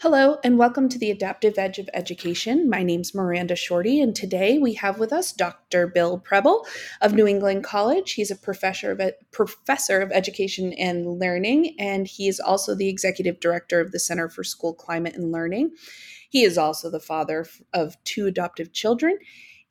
Hello, and welcome to the Adaptive Edge of Education. My name's Miranda Shorty, and today we have with us Dr. Bill Preble of New England College. He's a professor of, professor of education and learning, and he is also the executive director of the Center for School Climate and Learning. He is also the father of two adoptive children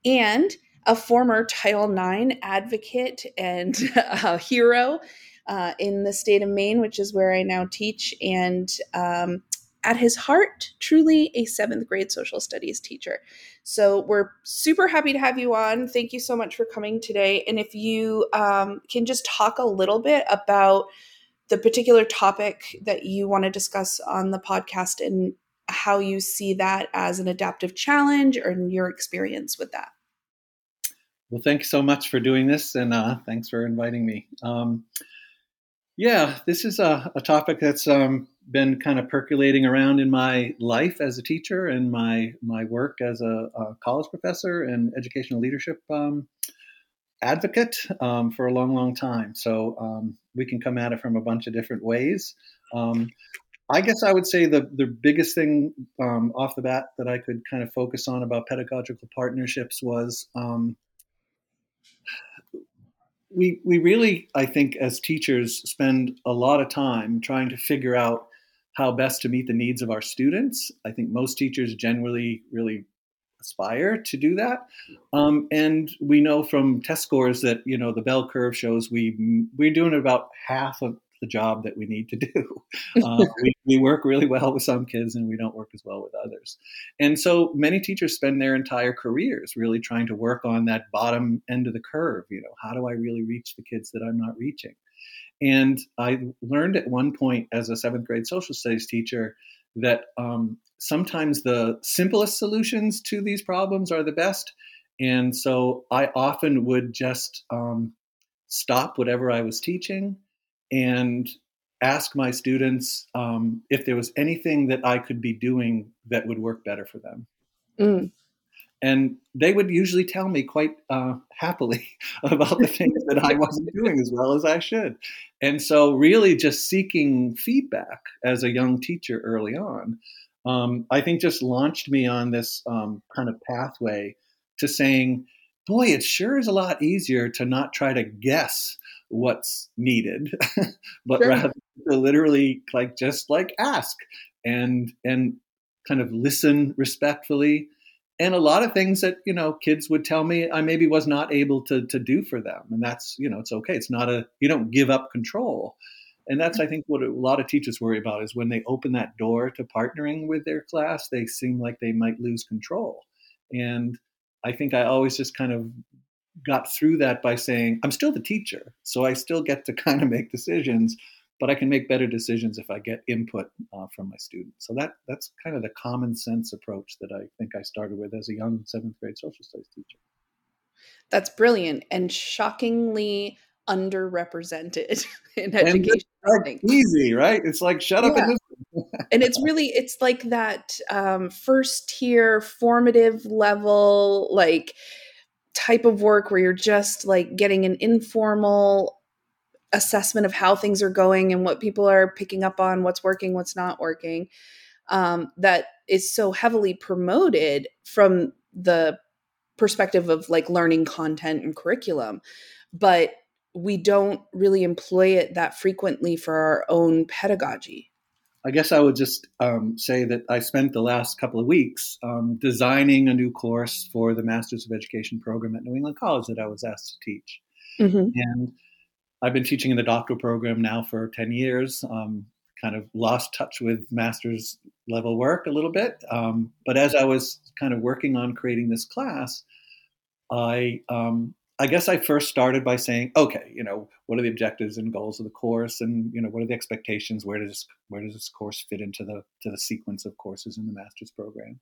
and a former Title IX advocate and hero uh, in the state of Maine, which is where I now teach. And um, at his heart, truly a seventh grade social studies teacher. So we're super happy to have you on. Thank you so much for coming today. And if you um, can just talk a little bit about the particular topic that you want to discuss on the podcast and how you see that as an adaptive challenge or your experience with that. Well, thanks so much for doing this, and uh, thanks for inviting me. Um, yeah, this is a, a topic that's um, been kind of percolating around in my life as a teacher and my my work as a, a college professor and educational leadership um, advocate um, for a long, long time. So um, we can come at it from a bunch of different ways. Um, I guess I would say the the biggest thing um, off the bat that I could kind of focus on about pedagogical partnerships was we we really I think as teachers spend a lot of time trying to figure out how best to meet the needs of our students. I think most teachers generally really aspire to do that, um, and we know from test scores that you know the bell curve shows we we're doing about half of the job that we need to do. Uh, we, we, work really well with some kids and we don't work as well with others. And so many teachers spend their entire careers really trying to work on that bottom end of the curve. You know, how do I really reach the kids that I'm not reaching? And I learned at one point as a seventh grade social studies teacher that um, sometimes the simplest solutions to these problems are the best. And so I often would just um, stop whatever I was teaching and ask my students um, if there was anything that I could be doing that would work better for them. Mm. And they would usually tell me quite uh, happily about the things that I wasn't doing as well as I should. And so, really, just seeking feedback as a young teacher early on, um, I think just launched me on this um, kind of pathway to saying, boy, it sure is a lot easier to not try to guess what's needed, but sure. rather to literally like just like ask and and kind of listen respectfully. And a lot of things that you know kids would tell me I maybe was not able to to do for them, and that's you know it's okay. It's not a you don't give up control, and that's I mm-hmm. think what a lot of teachers worry about is when they open that door to partnering with their class, they seem like they might lose control. And I think I always just kind of got through that by saying, I'm still the teacher, so I still get to kind of make decisions, but I can make better decisions if I get input uh, from my students. So that that's kind of the common sense approach that I think I started with as a young seventh grade social studies teacher. That's brilliant and shockingly underrepresented in education. Like easy, right? It's like shut yeah. up and and it's really it's like that um, first tier formative level like type of work where you're just like getting an informal assessment of how things are going and what people are picking up on, what's working, what's not working, um, that is so heavily promoted from the perspective of like learning content and curriculum. But we don't really employ it that frequently for our own pedagogy. I guess I would just um, say that I spent the last couple of weeks um, designing a new course for the Masters of Education program at New England College that I was asked to teach. Mm-hmm. And I've been teaching in the doctoral program now for 10 years. Um, kind of lost touch with master's level work a little bit. Um, but as I was kind of working on creating this class, I um, I guess I first started by saying, okay, you know, what are the objectives and goals of the course, and you know, what are the expectations? Where does where does this course fit into the to the sequence of courses in the master's program?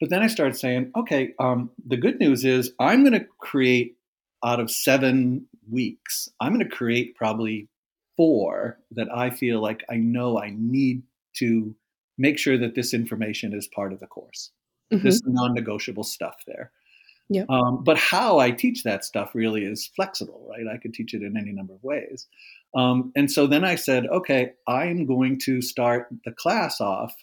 But then I started saying, okay, um, the good news is I'm going to create out of seven weeks, I'm going to create probably four that I feel like I know I need to make sure that this information is part of the course. Mm-hmm. This non-negotiable stuff there. Yeah. Um, but how I teach that stuff really is flexible, right? I could teach it in any number of ways. Um, and so then I said, okay, I'm going to start the class off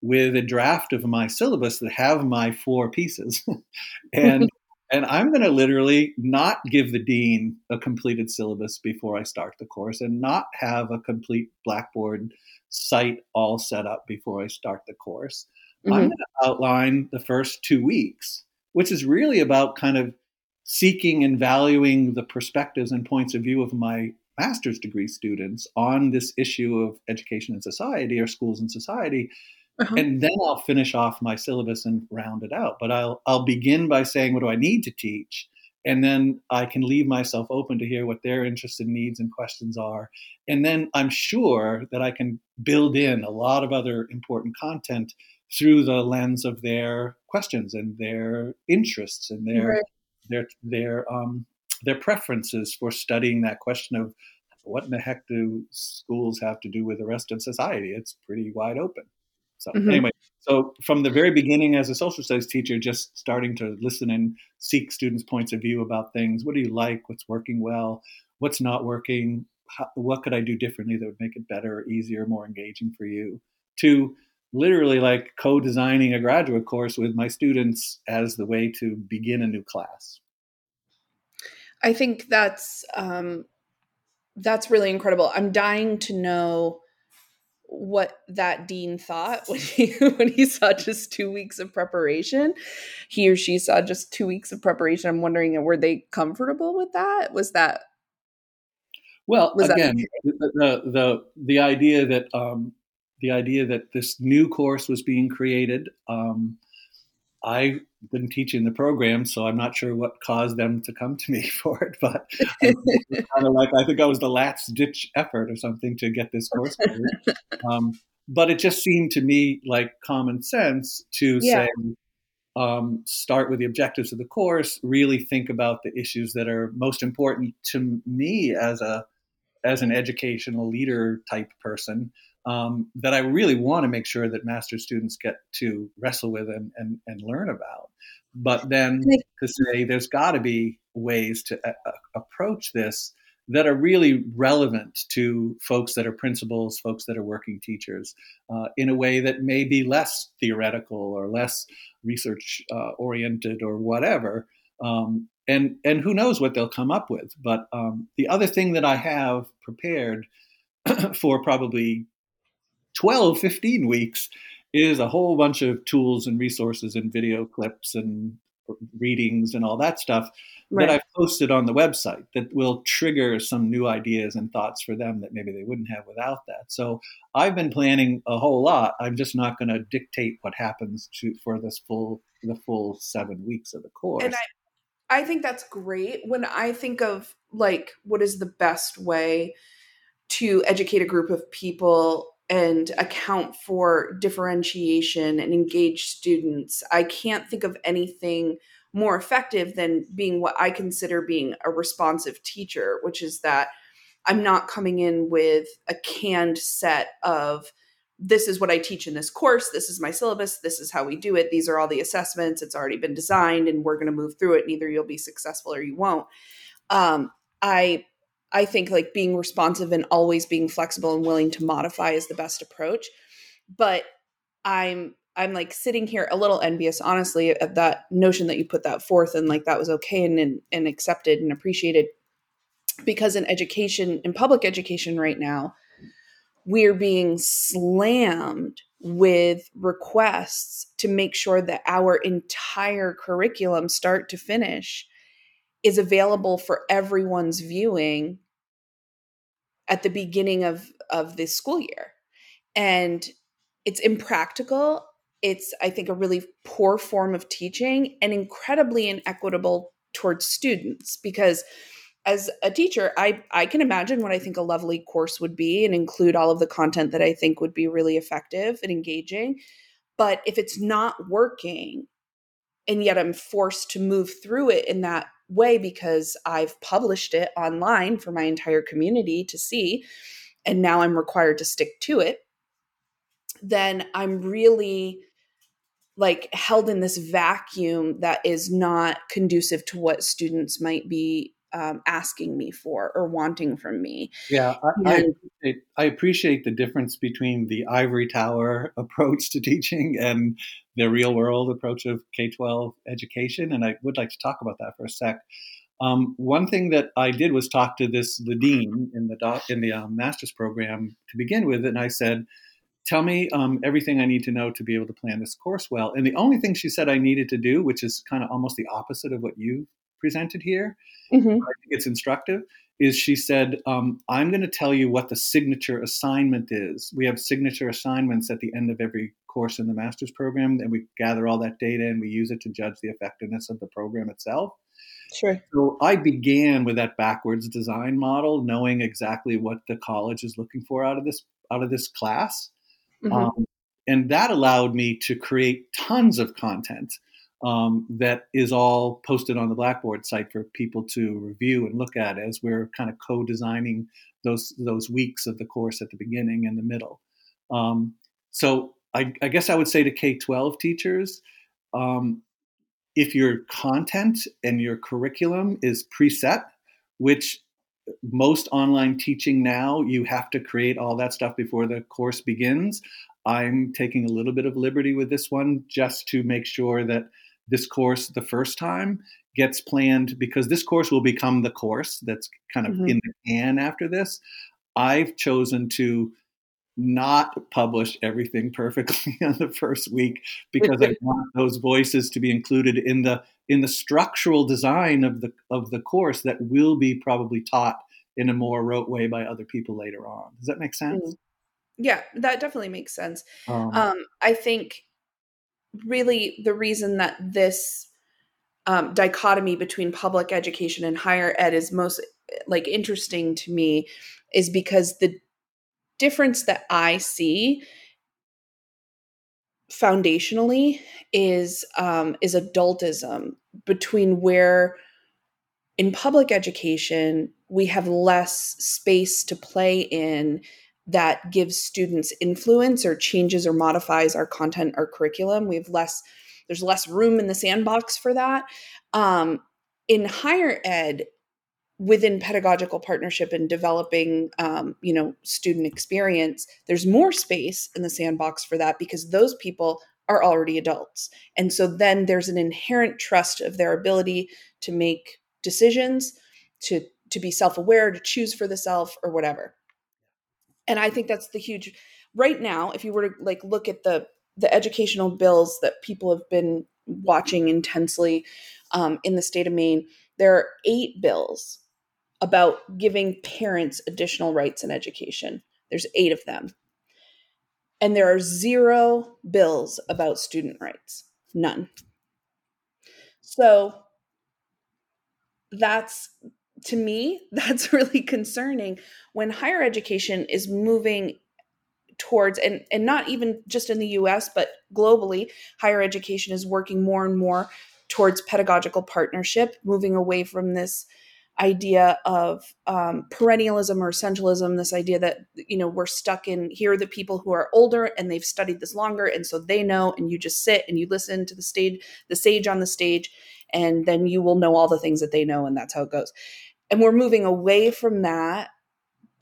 with a draft of my syllabus that have my four pieces. and and I'm going to literally not give the dean a completed syllabus before I start the course and not have a complete Blackboard site all set up before I start the course. Mm-hmm. I'm going to outline the first two weeks, which is really about kind of seeking and valuing the perspectives and points of view of my master's degree students on this issue of education and society or schools and society uh-huh. and then I'll finish off my syllabus and round it out. But I'll I'll begin by saying what do I need to teach, and then I can leave myself open to hear what their interested needs and questions are, and then I'm sure that I can build in a lot of other important content through the lens of their questions and their interests and their right. their their um, their preferences for studying that question of what in the heck do schools have to do with the rest of society? It's pretty wide open. So mm-hmm. anyway, so from the very beginning as a social studies teacher, just starting to listen and seek students' points of view about things. What do you like? What's working well? What's not working? How, what could I do differently that would make it better, easier, more engaging for you? To literally like co-designing a graduate course with my students as the way to begin a new class. I think that's um, that's really incredible. I'm dying to know what that dean thought when he when he saw just two weeks of preparation he or she saw just two weeks of preparation i'm wondering were they comfortable with that was that well was again that the, the the idea that um the idea that this new course was being created um I been teaching the program, so I'm not sure what caused them to come to me for it. But kind of like I think I was the last ditch effort or something to get this course. Um, but it just seemed to me like common sense to yeah. say, um, start with the objectives of the course, really think about the issues that are most important to me as a as an educational leader type person um, that I really want to make sure that master students get to wrestle with and, and, and learn about. But then to say there's got to be ways to a- uh, uh, approach this that are really relevant to folks that are principals, folks that are working teachers, uh, in a way that may be less theoretical or less research uh, oriented or whatever. Um, and and who knows what they'll come up with. But um, the other thing that I have prepared for probably 12, 15 weeks is a whole bunch of tools and resources and video clips and readings and all that stuff right. that I've posted on the website that will trigger some new ideas and thoughts for them that maybe they wouldn't have without that. So I've been planning a whole lot. I'm just not going to dictate what happens to for this full the full seven weeks of the course. And I, I think that's great. When I think of like what is the best way to educate a group of people and account for differentiation and engage students. I can't think of anything more effective than being what I consider being a responsive teacher, which is that I'm not coming in with a canned set of this is what I teach in this course, this is my syllabus, this is how we do it, these are all the assessments, it's already been designed, and we're going to move through it, and either you'll be successful or you won't. Um, I I think like being responsive and always being flexible and willing to modify is the best approach. But I'm I'm like sitting here a little envious, honestly, of that notion that you put that forth and like that was okay and, and, and accepted and appreciated. Because in education, in public education right now, we're being slammed with requests to make sure that our entire curriculum, start to finish, is available for everyone's viewing at the beginning of of this school year. And it's impractical. It's i think a really poor form of teaching and incredibly inequitable towards students because as a teacher i i can imagine what i think a lovely course would be and include all of the content that i think would be really effective and engaging. But if it's not working and yet i'm forced to move through it in that way because I've published it online for my entire community to see, and now I'm required to stick to it, then I'm really like held in this vacuum that is not conducive to what students might be um, asking me for or wanting from me. Yeah, I, I, appreciate, I, appreciate, the difference between the ivory tower approach to teaching and the real world approach of K 12 education. And I would like to talk about that for a sec. Um, one thing that I did was talk to this the dean in the doc, in the um, master's program to begin with, and I said, "Tell me um, everything I need to know to be able to plan this course well." And the only thing she said I needed to do, which is kind of almost the opposite of what you presented here, mm-hmm. I think it's instructive, is she said, um, I'm going to tell you what the signature assignment is. We have signature assignments at the end of every course in the master's program, and we gather all that data and we use it to judge the effectiveness of the program itself. Sure. So I began with that backwards design model, knowing exactly what the college is looking for out of this out of this class, mm-hmm. um, and that allowed me to create tons of content um, that is all posted on the Blackboard site for people to review and look at as we're kind of co-designing those those weeks of the course at the beginning and the middle. Um, so I, I, guess I would say to K-12 teachers, um, if your content and your curriculum is preset, which most online teaching now you have to create all that stuff before the course begins. I'm taking a little bit of liberty with this one just to make sure that this course the first time gets planned because this course will become the course that's kind of mm-hmm. in the can after this. I've chosen to not publish everything perfectly on the first week because I want those voices to be included in the in the structural design of the of the course that will be probably taught in a more rote way by other people later on. Does that make sense? Mm. Yeah, that definitely makes sense. Um, um, I think really the reason that this um, dichotomy between public education and higher ed is most like interesting to me is because the difference that I see foundationally is um, is adultism between where in public education we have less space to play in that gives students influence or changes or modifies our content or curriculum. We have less, there's less room in the sandbox for that. Um, in higher ed, within pedagogical partnership and developing um, you know student experience there's more space in the sandbox for that because those people are already adults and so then there's an inherent trust of their ability to make decisions to to be self-aware to choose for the self or whatever and i think that's the huge right now if you were to like look at the the educational bills that people have been watching intensely um, in the state of maine there are eight bills about giving parents additional rights in education. There's eight of them. And there are zero bills about student rights. None. So that's to me, that's really concerning when higher education is moving towards and and not even just in the US but globally higher education is working more and more towards pedagogical partnership moving away from this idea of um, perennialism or essentialism this idea that you know we're stuck in here are the people who are older and they've studied this longer and so they know and you just sit and you listen to the stage the sage on the stage and then you will know all the things that they know and that's how it goes and we're moving away from that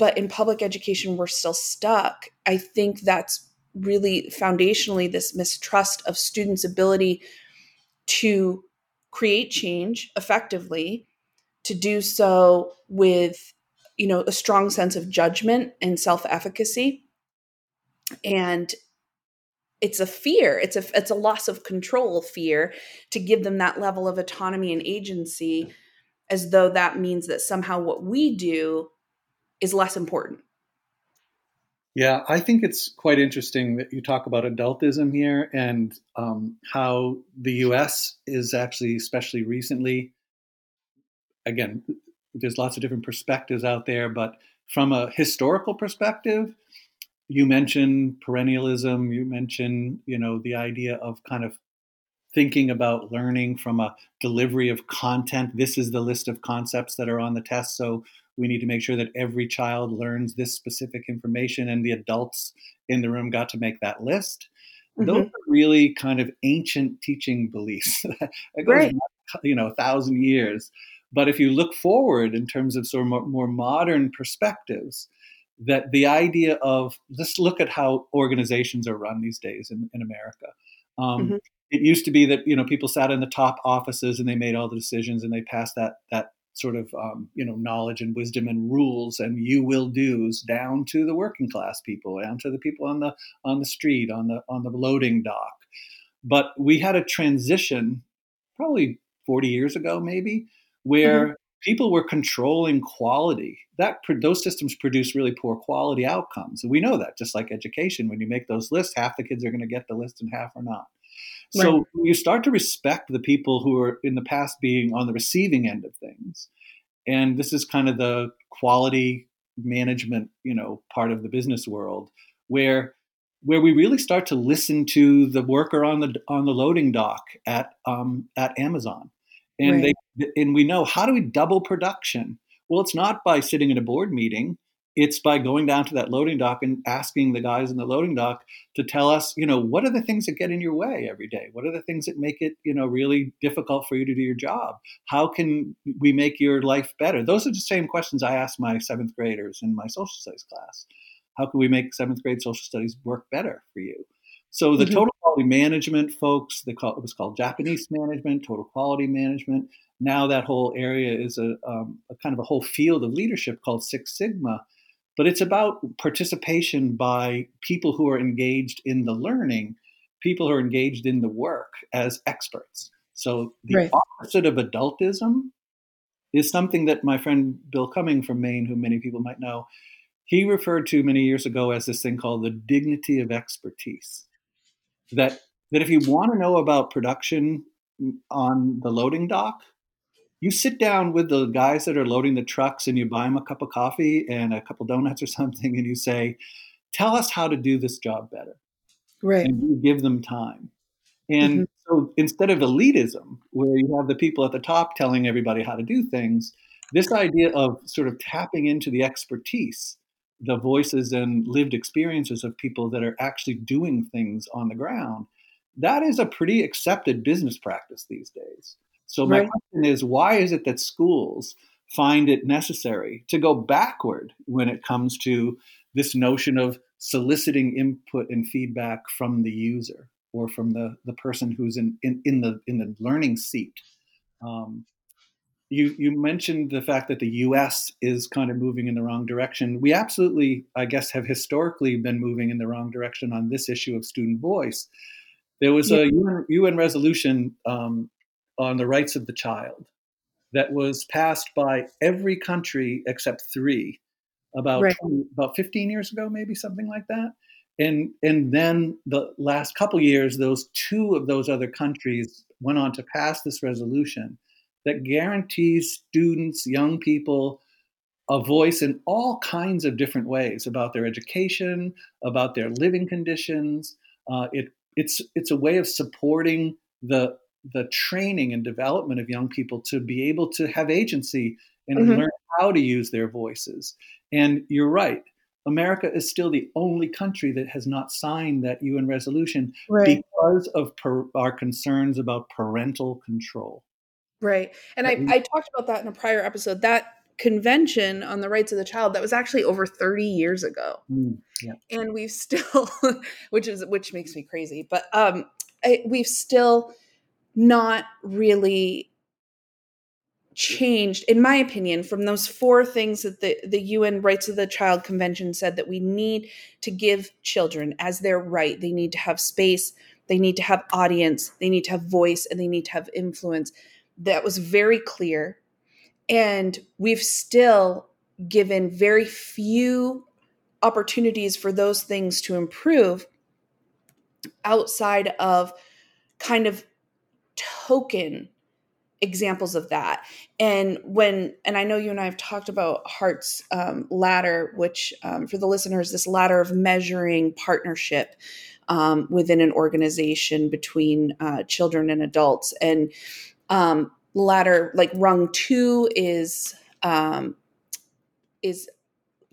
but in public education we're still stuck. I think that's really foundationally this mistrust of students ability to create change effectively to do so with you know a strong sense of judgment and self-efficacy. And it's a fear. It's a it's a loss of control fear to give them that level of autonomy and agency as though that means that somehow what we do is less important. Yeah, I think it's quite interesting that you talk about adultism here and um, how the US is actually, especially recently, again, there's lots of different perspectives out there, but from a historical perspective, you mentioned perennialism, you mentioned, you know, the idea of kind of thinking about learning from a delivery of content. This is the list of concepts that are on the test. So we need to make sure that every child learns this specific information, and the adults in the room got to make that list. Mm-hmm. Those are really kind of ancient teaching beliefs. it goes, right. you know, a thousand years. But if you look forward in terms of sort of more, more modern perspectives, that the idea of let's look at how organizations are run these days in, in America. Um, mm-hmm. It used to be that you know people sat in the top offices and they made all the decisions and they passed that that sort of um, you know knowledge and wisdom and rules and you will do's down to the working class people, down to the people on the on the street, on the on the loading dock. But we had a transition, probably 40 years ago, maybe, where mm-hmm. people were controlling quality. That those systems produce really poor quality outcomes, and we know that. Just like education, when you make those lists, half the kids are going to get the list and half are not. Right. So you start to respect the people who are in the past being on the receiving end of things, and this is kind of the quality management, you know, part of the business world where where we really start to listen to the worker on the on the loading dock at um, at Amazon, and right. they and we know how do we double production? Well, it's not by sitting in a board meeting it's by going down to that loading dock and asking the guys in the loading dock to tell us, you know, what are the things that get in your way every day? What are the things that make it, you know, really difficult for you to do your job? How can we make your life better? Those are the same questions I ask my seventh graders in my social studies class. How can we make seventh grade social studies work better for you? So the mm-hmm. total quality management folks, they call, it was called Japanese management, total quality management. Now that whole area is a, um, a kind of a whole field of leadership called Six Sigma but it's about participation by people who are engaged in the learning, people who are engaged in the work as experts. So the right. opposite of adultism is something that my friend Bill Cumming from Maine, who many people might know, he referred to many years ago as this thing called the dignity of expertise. That that if you want to know about production on the loading dock, you sit down with the guys that are loading the trucks and you buy them a cup of coffee and a couple donuts or something and you say tell us how to do this job better. Right. And you give them time. And mm-hmm. so instead of elitism where you have the people at the top telling everybody how to do things this idea of sort of tapping into the expertise the voices and lived experiences of people that are actually doing things on the ground that is a pretty accepted business practice these days so my right. question is, why is it that schools find it necessary to go backward when it comes to this notion of soliciting input and feedback from the user or from the, the person who's in, in, in the in the learning seat? Um, you you mentioned the fact that the U.S. is kind of moving in the wrong direction. We absolutely, I guess, have historically been moving in the wrong direction on this issue of student voice. There was a UN, UN resolution um, on the rights of the child that was passed by every country except three about right. 20, about 15 years ago maybe something like that and and then the last couple years those two of those other countries went on to pass this resolution that guarantees students young people a voice in all kinds of different ways about their education about their living conditions uh, it, it's it's a way of supporting the the training and development of young people to be able to have agency and mm-hmm. learn how to use their voices. And you're right. America is still the only country that has not signed that UN resolution right. because of per, our concerns about parental control. Right. And I, I talked about that in a prior episode. That convention on the rights of the child that was actually over 30 years ago. Mm, yeah. And we've still, which is, which makes me crazy, but um, I, we've still not really changed, in my opinion, from those four things that the, the UN Rights of the Child Convention said that we need to give children as their right. They need to have space, they need to have audience, they need to have voice, and they need to have influence. That was very clear. And we've still given very few opportunities for those things to improve outside of kind of token examples of that. And when and i know you and i have talked about Hart's um, ladder which um, for the listeners this ladder of measuring partnership um, within an organization between uh, children and adults. And um, ladder like rung two is um, is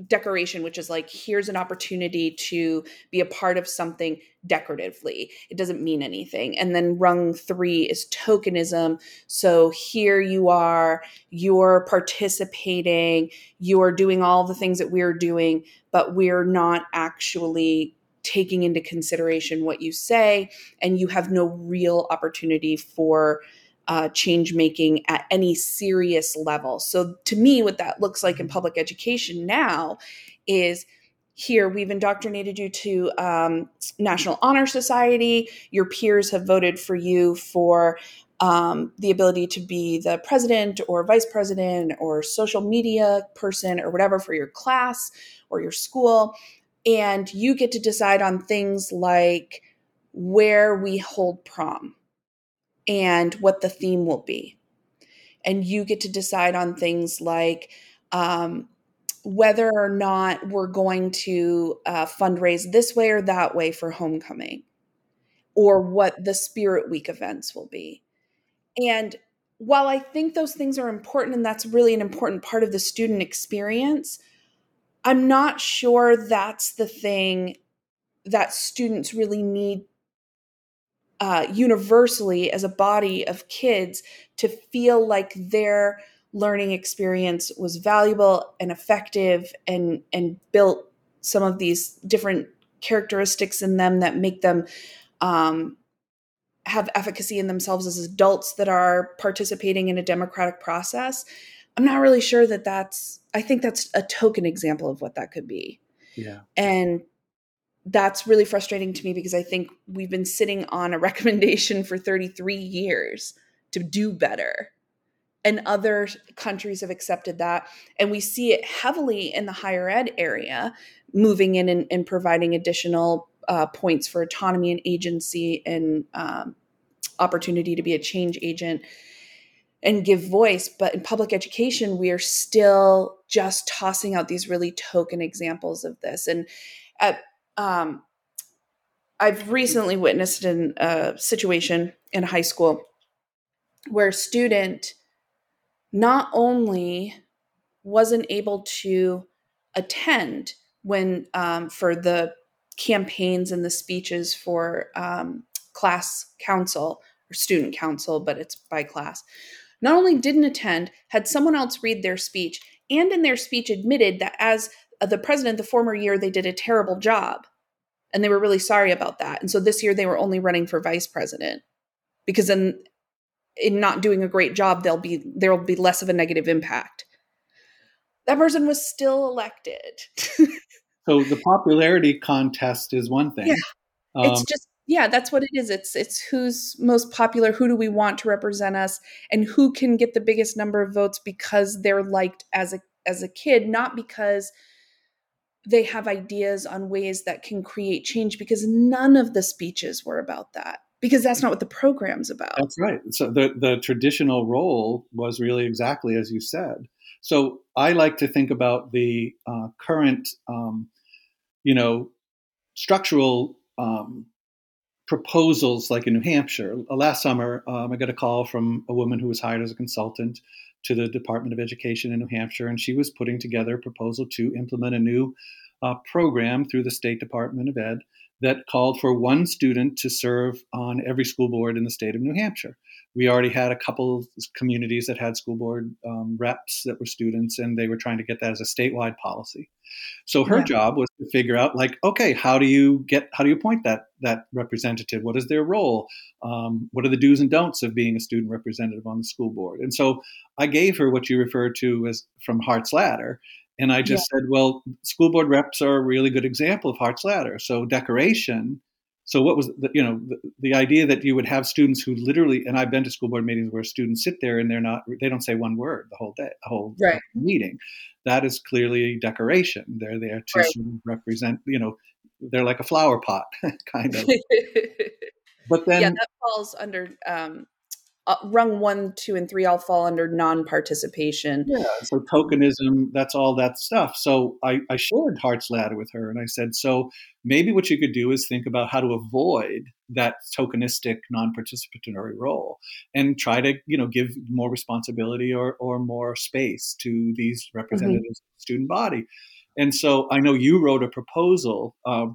decoration, which is like, here's an opportunity to be a part of something decoratively. It doesn't mean anything. And then rung three is tokenism. So here you are, you're participating, you're doing all the things that we're doing, but we're not actually taking into consideration what you say, and you have no real opportunity for uh, change making at any serious level. So, to me, what that looks like in public education now is here we've indoctrinated you to um, National Honor Society. Your peers have voted for you for um, the ability to be the president or vice president or social media person or whatever for your class or your school. And you get to decide on things like where we hold prom and what the theme will be. And you get to decide on things like um, whether or not we're going to uh, fundraise this way or that way for homecoming, or what the Spirit Week events will be. And while I think those things are important and that's really an important part of the student experience, I'm not sure that's the thing that students really need uh, universally as a body of kids to feel like their learning experience was valuable and effective and and built some of these different characteristics in them that make them um, have efficacy in themselves as adults that are participating in a democratic process. I'm not really sure that that's i think that's a token example of what that could be. Yeah. And that's really frustrating to me because I think we've been sitting on a recommendation for 33 years to do better. And other countries have accepted that. And we see it heavily in the higher ed area, moving in and, and providing additional uh, points for autonomy and agency and um, opportunity to be a change agent and give voice. But in public education, we are still just tossing out these really token examples of this. And at um, I've recently witnessed in a situation in high school where a student not only wasn't able to attend when um, for the campaigns and the speeches for um, class council or student council, but it's by class. Not only didn't attend, had someone else read their speech, and in their speech admitted that as the president the former year they did a terrible job. And they were really sorry about that. And so this year they were only running for vice president. Because then in not doing a great job there'll be there'll be less of a negative impact. That person was still elected. So the popularity contest is one thing. Yeah. Um, it's just yeah that's what it is. It's it's who's most popular who do we want to represent us and who can get the biggest number of votes because they're liked as a as a kid not because they have ideas on ways that can create change because none of the speeches were about that because that's not what the program's about. That's right. So the the traditional role was really exactly as you said. So I like to think about the uh, current, um, you know, structural um, proposals like in New Hampshire. Last summer, um, I got a call from a woman who was hired as a consultant to the Department of Education in New Hampshire, and she was putting together a proposal to implement a new uh, program through the State Department of Ed that called for one student to serve on every school board in the state of New Hampshire. We already had a couple communities that had school board um, reps that were students, and they were trying to get that as a statewide policy. So her yeah. job was to figure out, like, okay, how do you get, how do you appoint that that representative? What is their role? Um, what are the do's and don'ts of being a student representative on the school board? And so I gave her what you refer to as from Hart's Ladder, and I just yeah. said, well, school board reps are a really good example of Hart's Ladder. So decoration. So what was the, you know the, the, idea that you would have students who literally and I've been to school board meetings where students sit there and they're not they don't say one word the whole day the whole right. meeting. That is clearly decoration. They're there to right. represent you know they're like a flower pot kind of. but then yeah, that falls under um, uh, rung one, two, and three all fall under non-participation. Yeah, so tokenism, that's all that stuff. So I, I shared Hart's Ladder with her, and I said, so maybe what you could do is think about how to avoid that tokenistic non-participatory role, and try to you know give more responsibility or or more space to these mm-hmm. representatives mm-hmm. of the student body. And so I know you wrote a proposal, uh,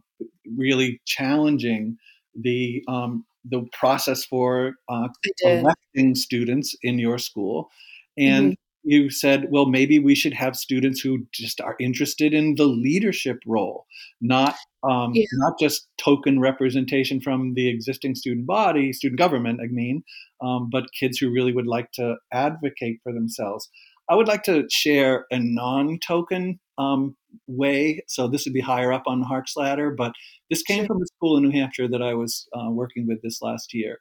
really challenging the um, the process for uh, electing students in your school, and mm-hmm you said, well, maybe we should have students who just are interested in the leadership role, not um, yeah. not just token representation from the existing student body, student government. I mean, um, but kids who really would like to advocate for themselves. I would like to share a non-token um, way. So this would be higher up on the Hart's ladder, but this came from a school in New Hampshire that I was uh, working with this last year.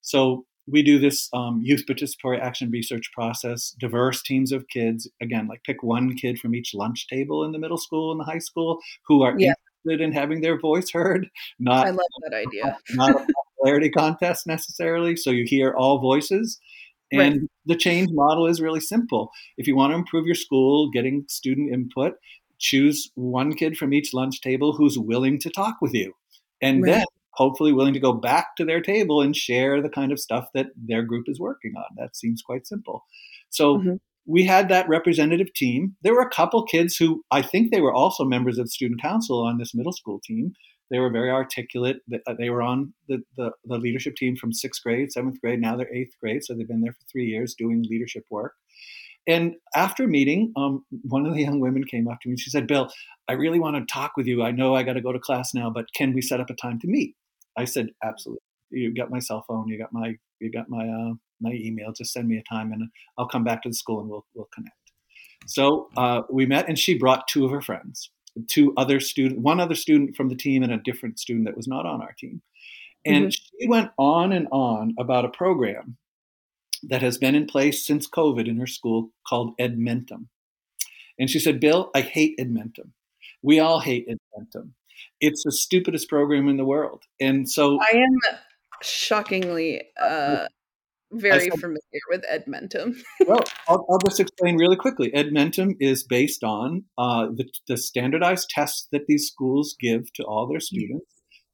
So we do this um, youth participatory action research process, diverse teams of kids. Again, like pick one kid from each lunch table in the middle school and the high school who are yeah. interested in having their voice heard. Not I love that idea. not a popularity contest necessarily. So you hear all voices. And right. the change model is really simple. If you want to improve your school, getting student input, choose one kid from each lunch table who's willing to talk with you. And right. then hopefully willing to go back to their table and share the kind of stuff that their group is working on. That seems quite simple. So mm-hmm. we had that representative team. There were a couple kids who I think they were also members of the student council on this middle school team. They were very articulate. They were on the, the, the leadership team from sixth grade, seventh grade. Now they're eighth grade. So they've been there for three years doing leadership work. And after meeting, um, one of the young women came up to me. And she said, Bill, I really want to talk with you. I know I got to go to class now, but can we set up a time to meet? I said, absolutely. You got my cell phone. You got my you got my uh, my email. Just send me a time, and I'll come back to the school and we'll we'll connect. So uh, we met, and she brought two of her friends, two other student, one other student from the team, and a different student that was not on our team. And mm-hmm. she went on and on about a program that has been in place since COVID in her school called Edmentum. And she said, Bill, I hate Edmentum. We all hate Edmentum it's the stupidest program in the world. And so I am shockingly uh, very said, familiar with Edmentum. well, I'll, I'll, just explain really quickly. Edmentum is based on uh, the, the, standardized tests that these schools give to all their students.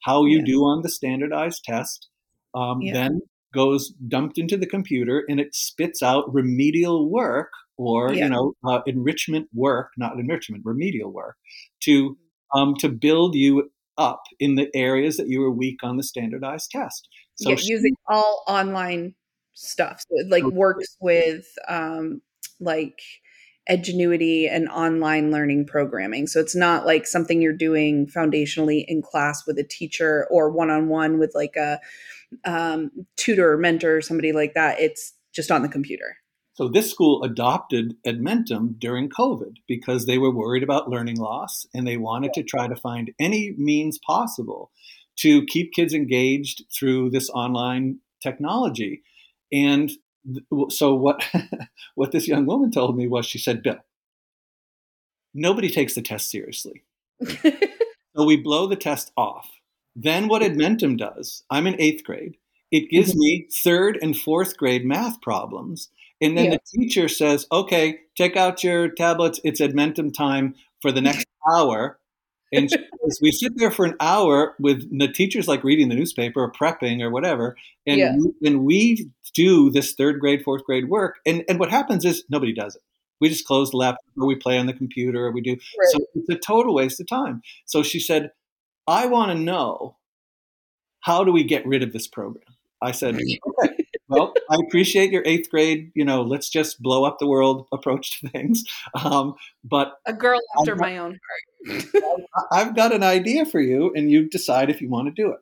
How you yeah. do on the standardized test, um, yeah. then goes dumped into the computer and it spits out remedial work or yeah. you know uh, enrichment work, not enrichment, remedial work to um, to build you up in the areas that you were weak on the standardized test. So yeah, using all online stuff, so it like works with um, like Edgenuity and online learning programming. So it's not like something you're doing foundationally in class with a teacher or one on one with like a um, tutor mentor somebody like that. It's just on the computer. So this school adopted Edmentum during COVID because they were worried about learning loss and they wanted to try to find any means possible to keep kids engaged through this online technology. And so what what this young woman told me was she said, "Bill, nobody takes the test seriously." so we blow the test off. Then what Edmentum does, I'm in 8th grade. It gives mm-hmm. me 3rd and 4th grade math problems and then the teacher says, okay, take out your tablets. It's Edmentum time for the next hour. And we sit there for an hour with the teachers like reading the newspaper or prepping or whatever. And, yeah. we, and we do this third grade, fourth grade work. And, and what happens is nobody does it. We just close the laptop or we play on the computer or we do. Right. So it's a total waste of time. So she said, I want to know how do we get rid of this program? I said, okay, well, I appreciate your eighth grade, you know, let's just blow up the world approach to things. Um, but a girl after got, my own heart. I've got an idea for you, and you decide if you want to do it.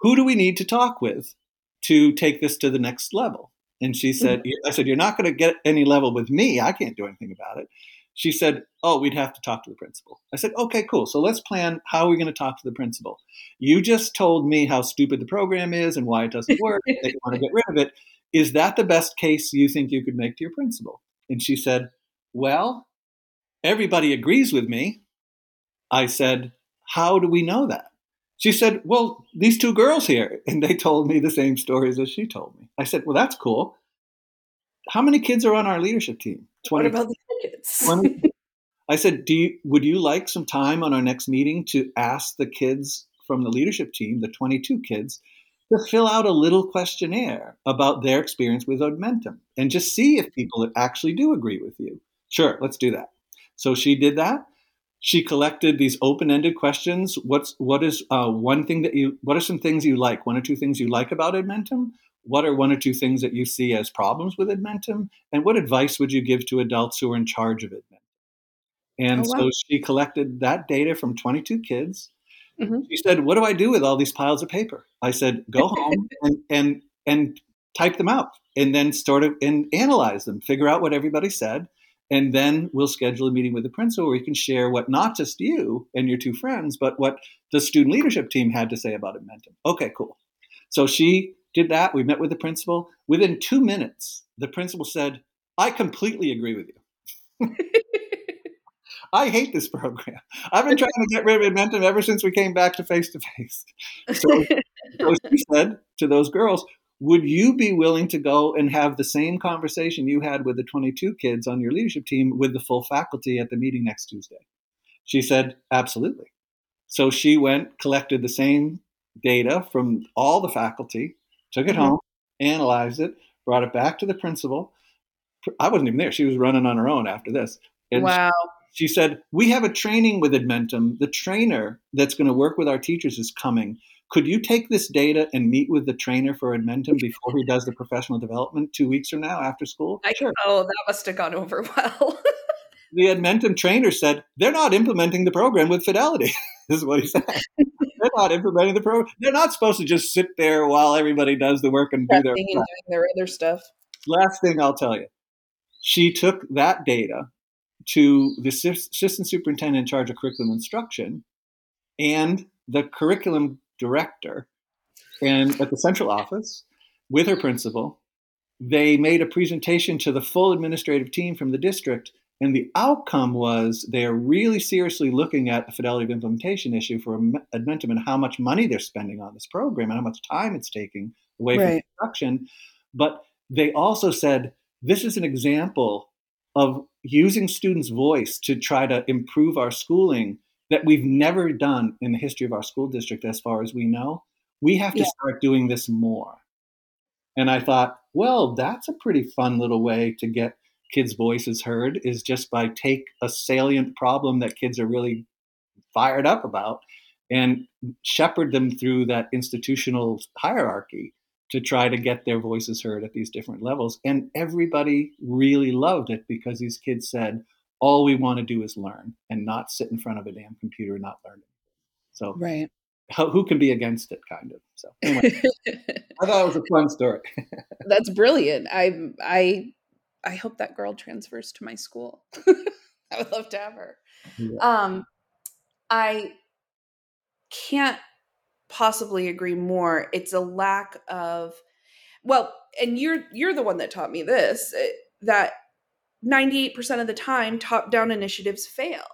Who do we need to talk with to take this to the next level? And she said, mm-hmm. I said, You're not going to get any level with me. I can't do anything about it she said, Oh, we'd have to talk to the principal. I said, Okay, cool. So let's plan how we're going to talk to the principal. You just told me how stupid the program is and why it doesn't work, that you want to get rid of it. Is that the best case you think you could make to your principal? And she said, Well, everybody agrees with me. I said, How do we know that? She said, Well, these two girls here. And they told me the same stories as she told me. I said, Well, that's cool. How many kids are on our leadership team? 20. What about the kids? I said, "Do you, would you like some time on our next meeting to ask the kids from the leadership team, the 22 kids, to fill out a little questionnaire about their experience with Edmentum and just see if people actually do agree with you?" Sure, let's do that. So she did that. she collected these open-ended questions. What's what is uh, one thing that you? What are some things you like? One or two things you like about Edmentum? What are one or two things that you see as problems with Edmentum? And what advice would you give to adults who are in charge of Edmentum? And oh, wow. so she collected that data from 22 kids. Mm-hmm. She said, "What do I do with all these piles of paper?" I said, "Go home and and and type them out, and then sort of and analyze them, figure out what everybody said." And then we'll schedule a meeting with the principal where you can share what not just you and your two friends, but what the student leadership team had to say about Edmentum. Okay, cool. So she did that. We met with the principal. Within two minutes, the principal said, I completely agree with you. I hate this program. I've been trying to get rid of Edmentum ever since we came back to face to face. So she said to those girls, would you be willing to go and have the same conversation you had with the 22 kids on your leadership team with the full faculty at the meeting next Tuesday? She said, absolutely. So she went, collected the same data from all the faculty, took it mm-hmm. home, analyzed it, brought it back to the principal. I wasn't even there. She was running on her own after this. And wow. She, said, We have a training with Edmentum. The trainer that's going to work with our teachers is coming. Could you take this data and meet with the trainer for Edmentum before he does the professional development two weeks from now after school? I, sure. Oh, that must have gone over well. The Edmentum trainer said, They're not implementing the program with fidelity. this is what he said. They're not implementing the program. They're not supposed to just sit there while everybody does the work and do their, and doing their other stuff. Last thing I'll tell you. She took that data to the assistant superintendent in charge of curriculum instruction and the curriculum director and at the central office with her principal they made a presentation to the full administrative team from the district and the outcome was they're really seriously looking at the fidelity of implementation issue for Edmentum and how much money they're spending on this program and how much time it's taking away right. from instruction. But they also said this is an example of using students' voice to try to improve our schooling that we've never done in the history of our school district, as far as we know. We have to yeah. start doing this more. And I thought, well, that's a pretty fun little way to get kids' voices heard is just by take a salient problem that kids are really fired up about and shepherd them through that institutional hierarchy to try to get their voices heard at these different levels. And everybody really loved it because these kids said, all we want to do is learn and not sit in front of a damn computer and not learn. So, right. How, who can be against it, kind of? So, anyway, I thought it was a fun story. That's brilliant. I, I I hope that girl transfers to my school. I would love to have her. Yeah. Um, I can't possibly agree more. It's a lack of well, and you're you're the one that taught me this eh, that 98% of the time top down initiatives fail.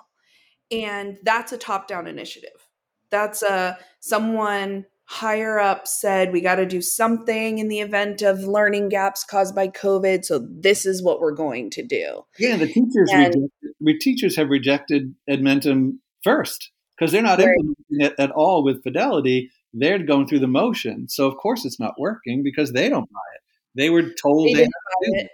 And that's a top down initiative. That's a someone higher up said we got to do something in the event of learning gaps caused by COVID. So this is what we're going to do. Yeah, the teachers and, rejected, teachers have rejected Edmentum first because they're not right. implementing it at all with fidelity. They're going through the motion. So of course it's not working because they don't buy it. They were told they, they it,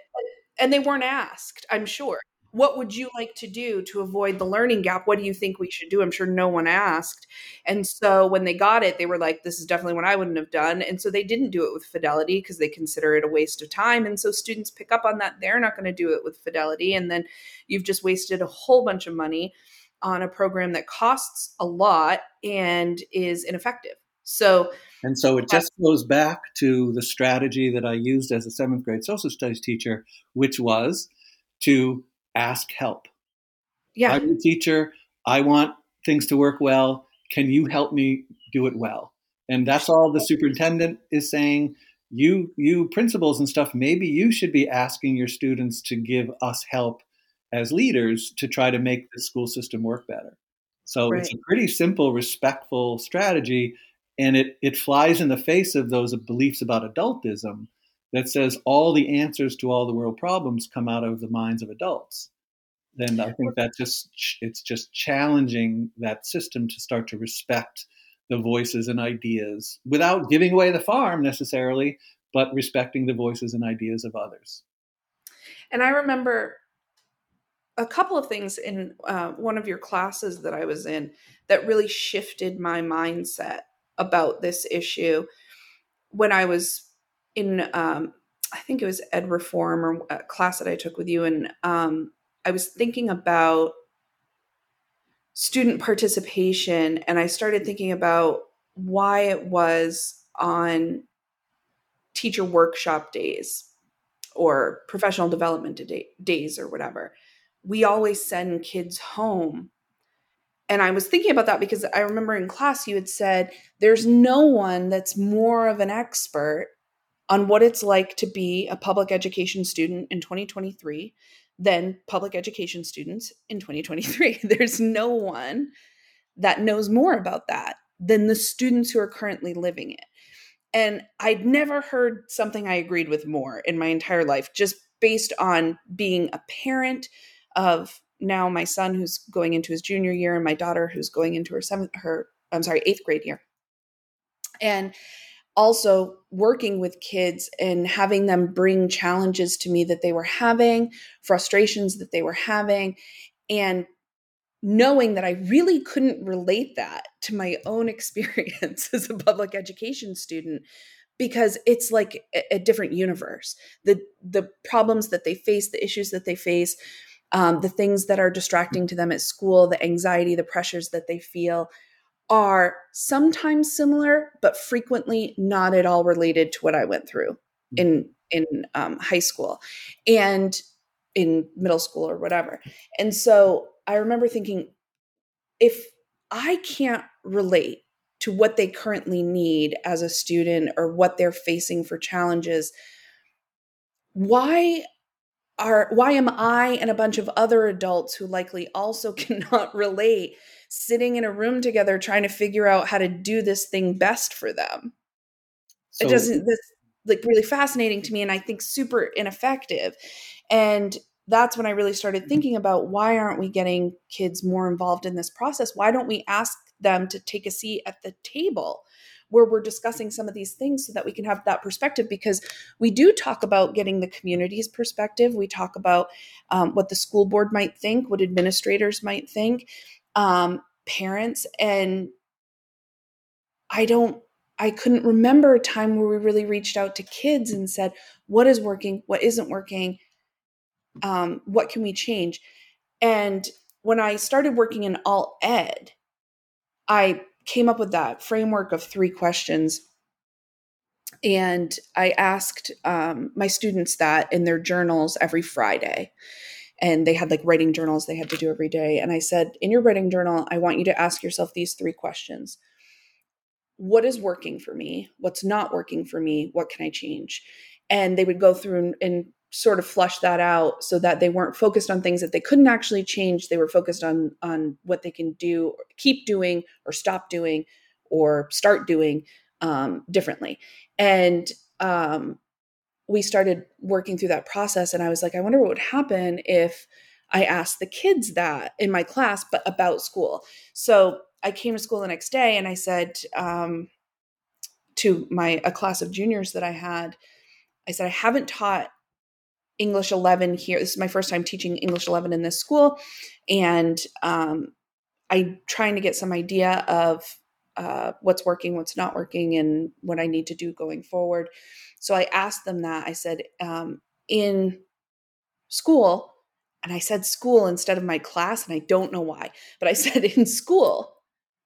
and they weren't asked. I'm sure what would you like to do to avoid the learning gap? What do you think we should do? I'm sure no one asked. And so when they got it, they were like, this is definitely what I wouldn't have done. And so they didn't do it with fidelity because they consider it a waste of time. And so students pick up on that. They're not going to do it with fidelity. And then you've just wasted a whole bunch of money on a program that costs a lot and is ineffective. So, and so it just goes back to the strategy that I used as a seventh grade social studies teacher, which was to ask help. Yeah. I'm a teacher. I want things to work well. Can you help me do it well? And that's all the superintendent is saying. You, you principals and stuff, maybe you should be asking your students to give us help as leaders to try to make the school system work better. So right. it's a pretty simple, respectful strategy, and it, it flies in the face of those beliefs about adultism that says all the answers to all the world problems come out of the minds of adults. Then i think that just it's just challenging that system to start to respect the voices and ideas without giving away the farm necessarily but respecting the voices and ideas of others. And i remember a couple of things in uh, one of your classes that I was in that really shifted my mindset about this issue. When I was in, um, I think it was ed reform or a class that I took with you, and um, I was thinking about student participation, and I started thinking about why it was on teacher workshop days or professional development days or whatever we always send kids home. And I was thinking about that because I remember in class you had said there's no one that's more of an expert on what it's like to be a public education student in 2023 than public education students in 2023. There's no one that knows more about that than the students who are currently living it. And I'd never heard something I agreed with more in my entire life, just based on being a parent, of now my son who's going into his junior year and my daughter who's going into her seventh her I'm sorry, eighth grade year. And also working with kids and having them bring challenges to me that they were having, frustrations that they were having, and knowing that I really couldn't relate that to my own experience as a public education student because it's like a, a different universe. The the problems that they face, the issues that they face, um, the things that are distracting to them at school, the anxiety, the pressures that they feel are sometimes similar, but frequently not at all related to what I went through mm. in in um, high school and in middle school or whatever. And so I remember thinking, if I can't relate to what they currently need as a student or what they're facing for challenges, why are why am I and a bunch of other adults who likely also cannot relate sitting in a room together trying to figure out how to do this thing best for them? So, it doesn't this like really fascinating to me and I think super ineffective. And that's when I really started thinking about why aren't we getting kids more involved in this process? Why don't we ask them to take a seat at the table? where we're discussing some of these things so that we can have that perspective because we do talk about getting the community's perspective. We talk about um, what the school board might think, what administrators might think, um, parents. And I don't, I couldn't remember a time where we really reached out to kids and said, what is working, what isn't working, um, what can we change? And when I started working in all ed, I came up with that framework of three questions. And I asked um, my students that in their journals every Friday. And they had like writing journals they had to do every day. And I said, in your writing journal, I want you to ask yourself these three questions What is working for me? What's not working for me? What can I change? And they would go through and, and sort of flush that out so that they weren't focused on things that they couldn't actually change they were focused on on what they can do keep doing or stop doing or start doing um, differently and um, we started working through that process and i was like i wonder what would happen if i asked the kids that in my class but about school so i came to school the next day and i said um, to my a class of juniors that i had i said i haven't taught English 11 here. This is my first time teaching English 11 in this school. And um, I'm trying to get some idea of uh, what's working, what's not working, and what I need to do going forward. So I asked them that. I said, um, in school, and I said school instead of my class, and I don't know why, but I said in school,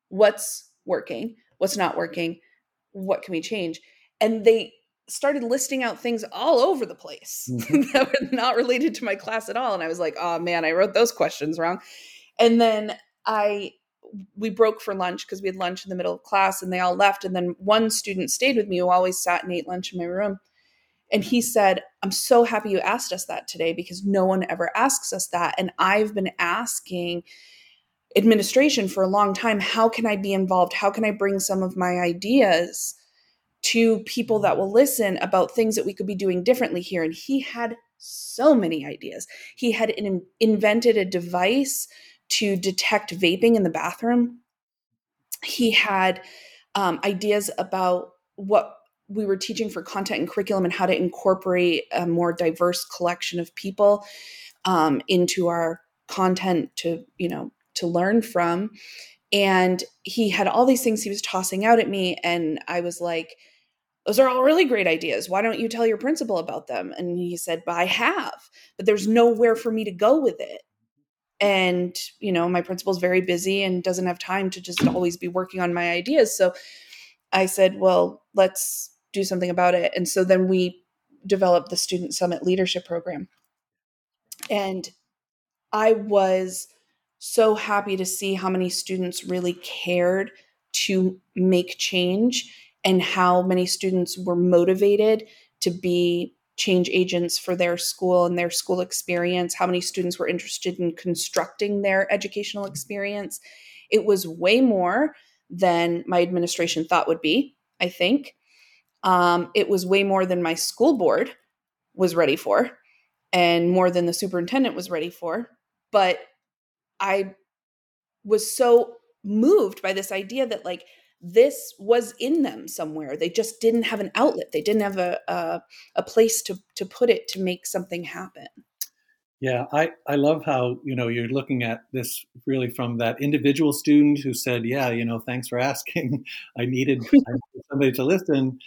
what's working, what's not working, what can we change? And they started listing out things all over the place mm-hmm. that were not related to my class at all. And I was like, oh man, I wrote those questions wrong. And then I we broke for lunch because we had lunch in the middle of class and they all left. And then one student stayed with me who always sat and ate lunch in my room. And he said, I'm so happy you asked us that today because no one ever asks us that. And I've been asking administration for a long time how can I be involved? How can I bring some of my ideas? to people that will listen about things that we could be doing differently here. And he had so many ideas. He had in, invented a device to detect vaping in the bathroom. He had um, ideas about what we were teaching for content and curriculum and how to incorporate a more diverse collection of people um, into our content to you know to learn from. And he had all these things he was tossing out at me and i was like those are all really great ideas. Why don't you tell your principal about them? And he said but i have. But there's nowhere for me to go with it and you know my principal's very busy and doesn't have time to just always be working on my ideas. So i said well let's do something about it. And so then we developed the student summit leadership program. And i was so happy to see how many students really cared to make change and how many students were motivated to be change agents for their school and their school experience, how many students were interested in constructing their educational experience. It was way more than my administration thought would be, I think. Um, it was way more than my school board was ready for and more than the superintendent was ready for. But I was so moved by this idea that like this was in them somewhere. They just didn't have an outlet. They didn't have a a, a place to to put it to make something happen. Yeah, I, I love how you know you're looking at this really from that individual student who said, "Yeah, you know, thanks for asking. I needed, I needed somebody to listen."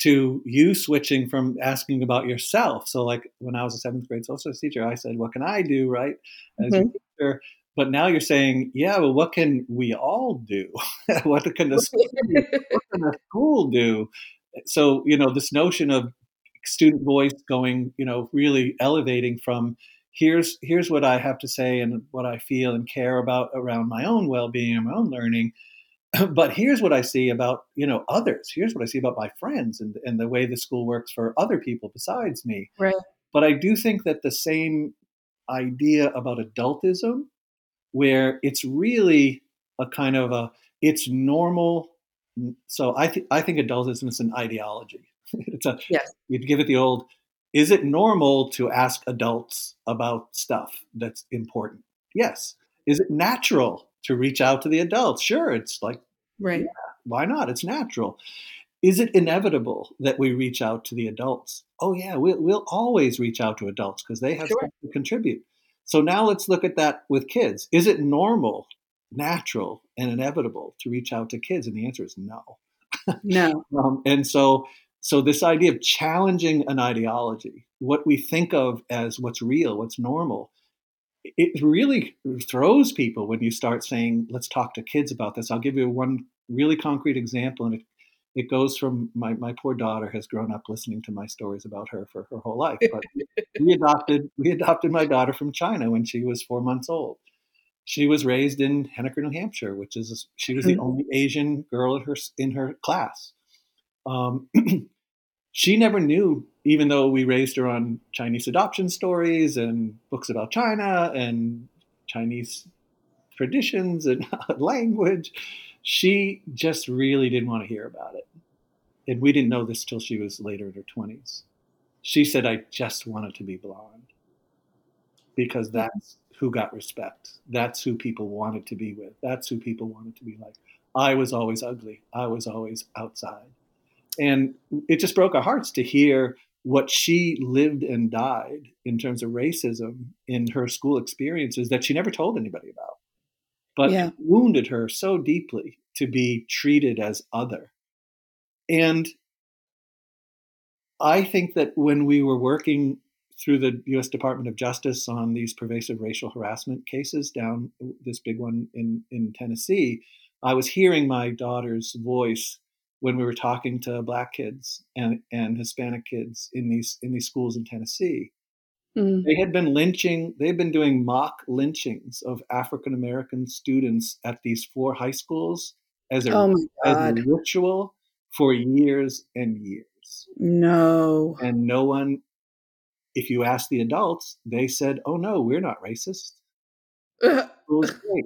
To you switching from asking about yourself. So, like when I was a seventh grade social teacher, I said, "What can I do?" Right as mm-hmm. a teacher, but now you're saying, yeah, well, what can we all do? what can the school, what can the school do? So you know, this notion of student voice going, you know, really elevating from here's here's what I have to say and what I feel and care about around my own well-being and my own learning. But here's what I see about you know others. Here's what I see about my friends and and the way the school works for other people besides me. Right. But I do think that the same idea about adultism where it's really a kind of a it's normal. So I think I think adultism is an ideology. it's a yes. You'd give it the old. Is it normal to ask adults about stuff that's important? Yes. Is it natural to reach out to the adults? Sure. It's like right. Yeah, why not? It's natural. Is it inevitable that we reach out to the adults? Oh yeah, we'll, we'll always reach out to adults because they have sure. to contribute. So now let's look at that with kids. Is it normal, natural, and inevitable to reach out to kids? And the answer is no. No. um, and so, so this idea of challenging an ideology, what we think of as what's real, what's normal, it really throws people when you start saying, "Let's talk to kids about this." I'll give you one really concrete example, and it it goes from my, my poor daughter has grown up listening to my stories about her for her whole life. But we adopted we adopted my daughter from China when she was four months old. She was raised in Henniker, New Hampshire, which is she was the mm-hmm. only Asian girl in her in her class. Um, she never knew, even though we raised her on Chinese adoption stories and books about China and Chinese traditions and language she just really didn't want to hear about it. And we didn't know this till she was later in her 20s. She said, I just wanted to be blonde because that's who got respect. That's who people wanted to be with. That's who people wanted to be like. I was always ugly. I was always outside. And it just broke our hearts to hear what she lived and died in terms of racism in her school experiences that she never told anybody about but yeah. wounded her so deeply to be treated as other. And I think that when we were working through the US Department of Justice on these pervasive racial harassment cases down this big one in, in Tennessee, I was hearing my daughter's voice when we were talking to black kids and, and Hispanic kids in these in these schools in Tennessee. Mm. They had been lynching, they've been doing mock lynchings of African American students at these four high schools as a, oh as a ritual for years and years. No. And no one, if you ask the adults, they said, oh no, we're not racist. it was great.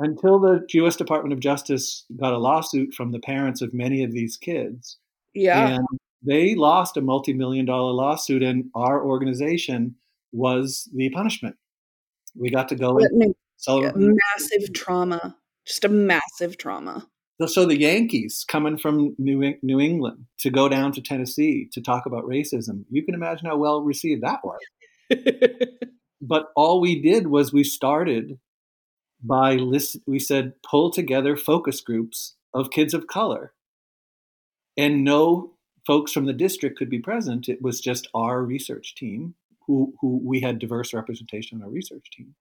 Until the US Department of Justice got a lawsuit from the parents of many of these kids. Yeah. And they lost a multi-million dollar lawsuit and our organization was the punishment. We got to go in massive trauma just a massive trauma. So the yankees coming from new, new england to go down to tennessee to talk about racism you can imagine how well received that was. But all we did was we started by list. We said pull together focus groups of kids of color, and no folks from the district could be present. It was just our research team who who we had diverse representation on our research team,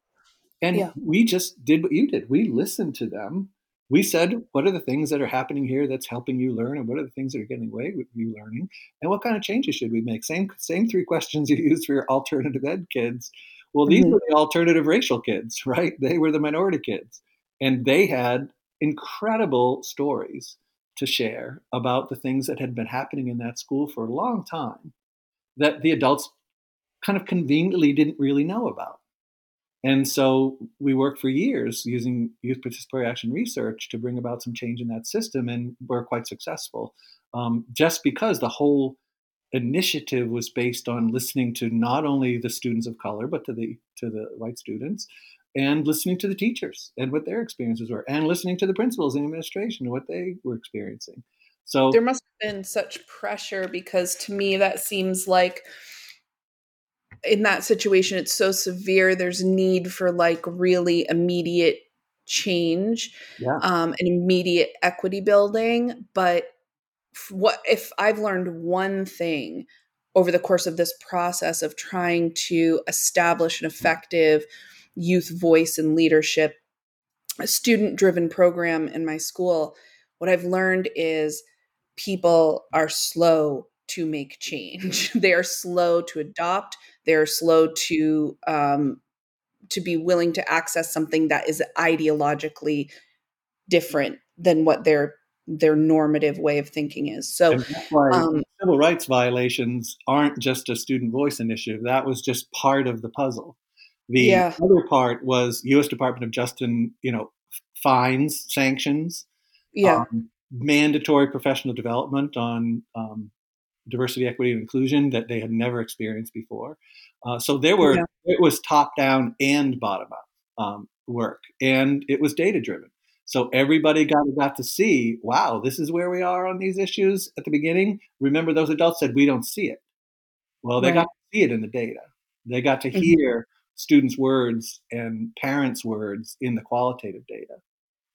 and yeah. we just did what you did. We listened to them we said, what are the things that are happening here that's helping you learn, and what are the things that are getting away with you learning, and what kind of changes should we make? Same same three questions you used for your alternative ed kids. Well, these mm-hmm. were the alternative racial kids, right? They were the minority kids, and they had incredible stories to share about the things that had been happening in that school for a long time that the adults kind of conveniently didn't really know about. And so we worked for years using youth participatory action research to bring about some change in that system, and we're quite successful. Um, just because the whole initiative was based on listening to not only the students of color but to the to the white students, and listening to the teachers and what their experiences were, and listening to the principals and administration and what they were experiencing. So there must have been such pressure because to me that seems like in that situation it's so severe there's need for like really immediate change yeah. um, and immediate equity building but what if i've learned one thing over the course of this process of trying to establish an effective youth voice and leadership a student driven program in my school what i've learned is people are slow to make change they are slow to adopt they're slow to um, to be willing to access something that is ideologically different than what their their normative way of thinking is. So, um, civil rights violations aren't just a student voice initiative. That was just part of the puzzle. The yeah. other part was U.S. Department of Justice, you know, fines, sanctions, yeah, um, mandatory professional development on um, diversity, equity, and inclusion that they had never experienced before. Uh, so there were yeah. it was top down and bottom up um, work, and it was data driven. So everybody got got to see, wow, this is where we are on these issues at the beginning. Remember, those adults said we don't see it. Well, they right. got to see it in the data. They got to mm-hmm. hear students' words and parents' words in the qualitative data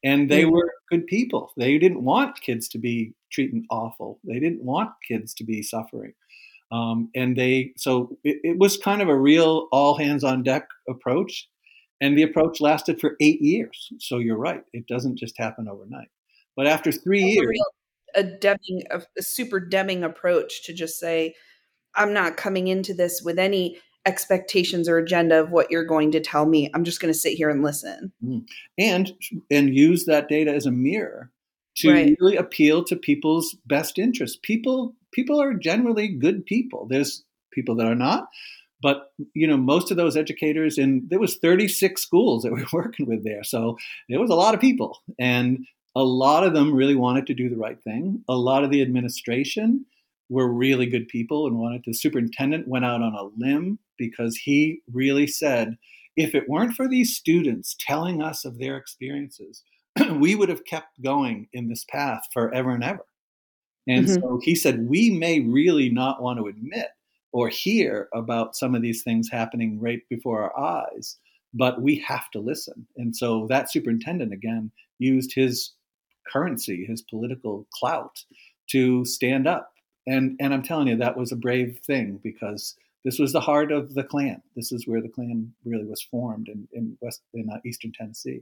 and they were good people. They didn't want kids to be treated awful. They didn't want kids to be suffering. Um, and they so it, it, was kind of a real all hands on deck approach, and the approach lasted for eight years. So you're right; it doesn't just happen overnight. But after three That's years, a, real, a Deming, a, a super Deming approach to just say, "I'm not coming into this with any expectations or agenda of what you're going to tell me. I'm just going to sit here and listen. Mm. And and use that data as a mirror to right. really appeal to people's best interests. People people are generally good people. There's people that are not, but you know most of those educators and there was 36 schools that we were working with there. So there was a lot of people and a lot of them really wanted to do the right thing. A lot of the administration were really good people and wanted to. The superintendent went out on a limb because he really said, if it weren't for these students telling us of their experiences, we would have kept going in this path forever and ever. And mm-hmm. so he said, we may really not want to admit or hear about some of these things happening right before our eyes, but we have to listen. And so that superintendent, again, used his currency, his political clout to stand up and and I'm telling you that was a brave thing because this was the heart of the Klan. This is where the Klan really was formed in in west in uh, eastern Tennessee.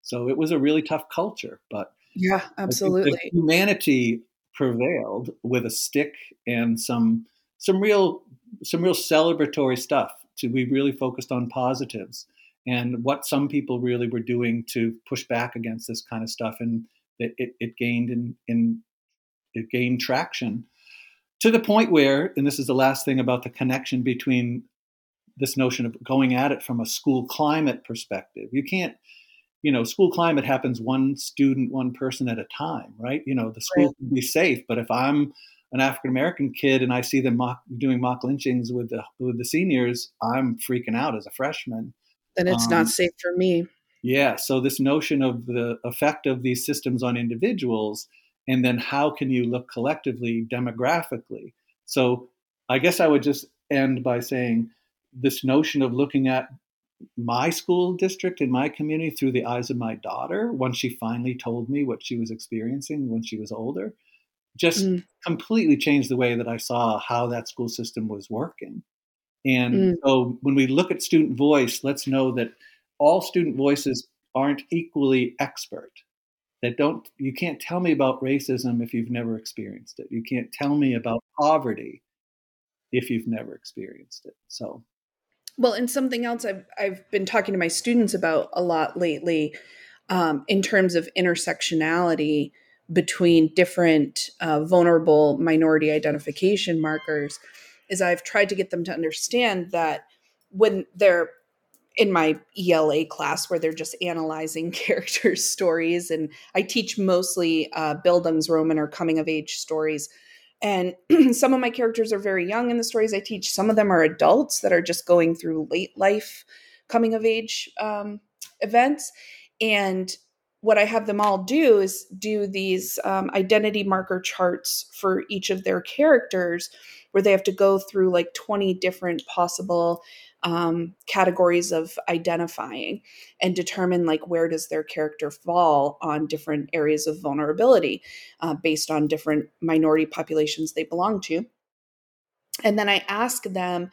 So it was a really tough culture, but yeah, absolutely. humanity prevailed with a stick and some some real some real celebratory stuff. To we really focused on positives and what some people really were doing to push back against this kind of stuff, and it, it, it gained in, in it gained traction to the point where, and this is the last thing about the connection between this notion of going at it from a school climate perspective. You can't, you know, school climate happens one student, one person at a time, right? You know, the school right. can be safe, but if I'm an African American kid and I see them mock, doing mock lynchings with the with the seniors, I'm freaking out as a freshman. Then it's um, not safe for me. Yeah. So this notion of the effect of these systems on individuals and then how can you look collectively demographically so i guess i would just end by saying this notion of looking at my school district in my community through the eyes of my daughter once she finally told me what she was experiencing when she was older just mm. completely changed the way that I saw how that school system was working. And mm. so when we look at student voice, let's know that all student voices aren't equally expert. That don't you can't tell me about racism if you've never experienced it. You can't tell me about poverty if you've never experienced it. So well, and something else I've I've been talking to my students about a lot lately, um, in terms of intersectionality between different uh, vulnerable minority identification markers, is I've tried to get them to understand that when they're in my ELA class where they're just analyzing characters' stories, and I teach mostly uh, Bildungsroman or coming of age stories and some of my characters are very young in the stories I teach. Some of them are adults that are just going through late life coming of age um, events. And what I have them all do is do these um, identity marker charts for each of their characters, where they have to go through like 20 different possible um, categories of identifying and determine like where does their character fall on different areas of vulnerability uh, based on different minority populations they belong to. And then i ask them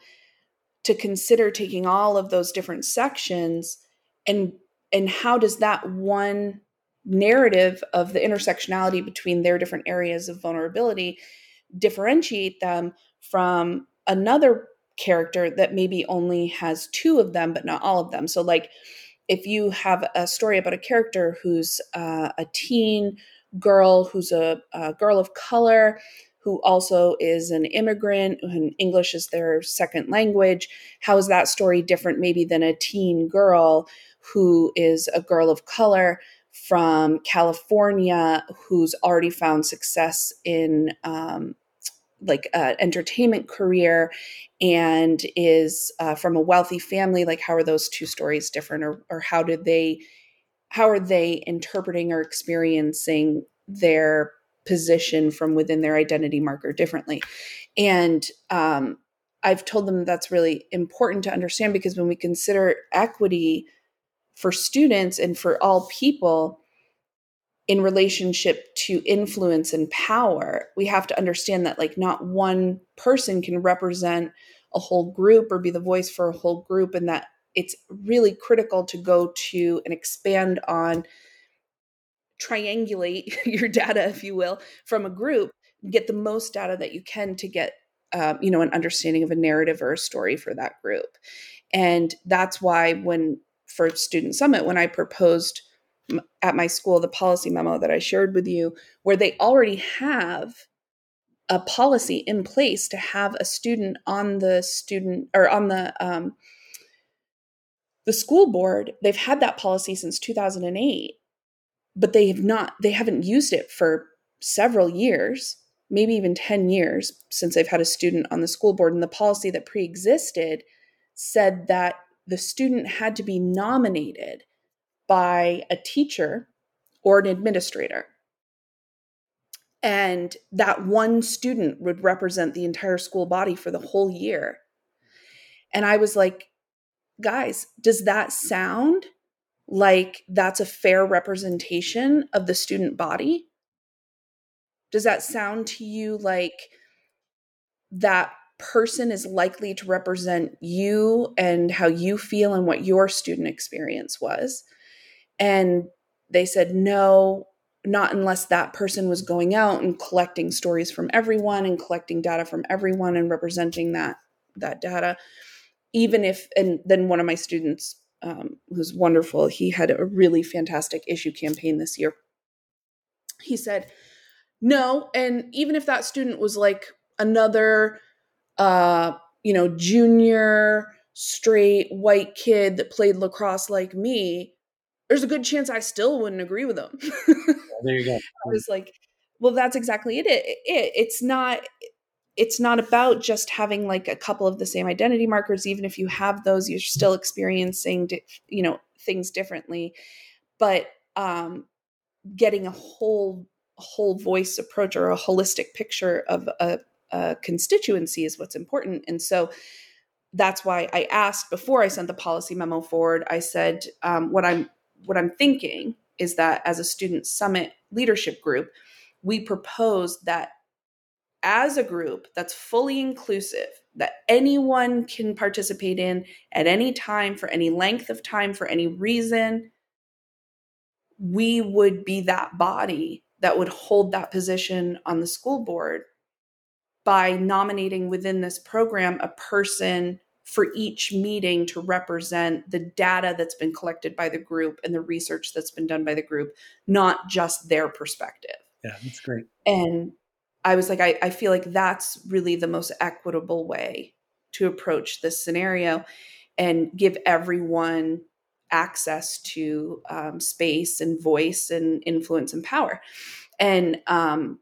to consider taking all of those different sections and and how does that one narrative of the intersectionality between their different areas of vulnerability differentiate them from another character that maybe only has two of them, but not all of them. So, like, if you have a story about a character who's uh, a teen girl, who's a, a, girl of color, who also is an immigrant, and English is their second language, how is that story different maybe than a teen girl who is a girl of color? From California, who's already found success in um, like uh, entertainment career and is uh, from a wealthy family like how are those two stories different or, or how did they how are they interpreting or experiencing their position from within their identity marker differently? And um, i've told them that's really important to understand because when we consider equity for students and for all people in relationship to influence and power we have to understand that like not one person can represent a whole group or be the voice for a whole group and that it's really critical to go to and expand on triangulate your data if you will from a group get the most data that you can to get um, you know an understanding of a narrative or a story for that group. And that's why when for student summit when i proposed at my school the policy memo that I shared with you, where they already have a policy in place to have a student on the student or on the um, the school board. They've had that policy since 2008, but they have not. They haven't used it for several years, maybe even 10 years since they've had a student on the school board. And the policy that pre-existed said that the student had to be nominated by a teacher or an administrator. And that one student would represent the entire school body for the whole year. And I was like, guys, does that sound like that's a fair representation of the student body? Does that sound to you like that person is likely to represent you and how you feel and what your student experience was? And they said, no, not unless that person was going out and collecting stories from everyone and collecting data from everyone and representing that that data. Even if and then one of my students um, who's wonderful he had a really fantastic issue campaign this year. He said no and even if that student was like another uh you know junior straight white kid that played lacrosse like me there's a good chance I still wouldn't agree with them. there you go. I was like, well, that's exactly it. It, it. It's not it's not about just having like a couple of the same identity markers even if you have those you're still experiencing you know things differently but um getting a whole whole voice approach or a holistic picture of a, a constituency is what's important and so that's why I asked before I sent the policy memo forward. I said um, what I'm what I'm thinking is that as a student summit leadership group, we propose that as a group that's fully inclusive, that anyone can participate in at any time for any length of time for any reason, we would be that body that would hold that position on the school board by nominating within this program a person for each meeting to represent the data that's been collected by the group and the research that's been done by the group, not just their perspective. Yeah, that's great. And I was like, I, I feel like that's really the most equitable way to approach this scenario and give everyone access to um, space and voice and influence and power. And um,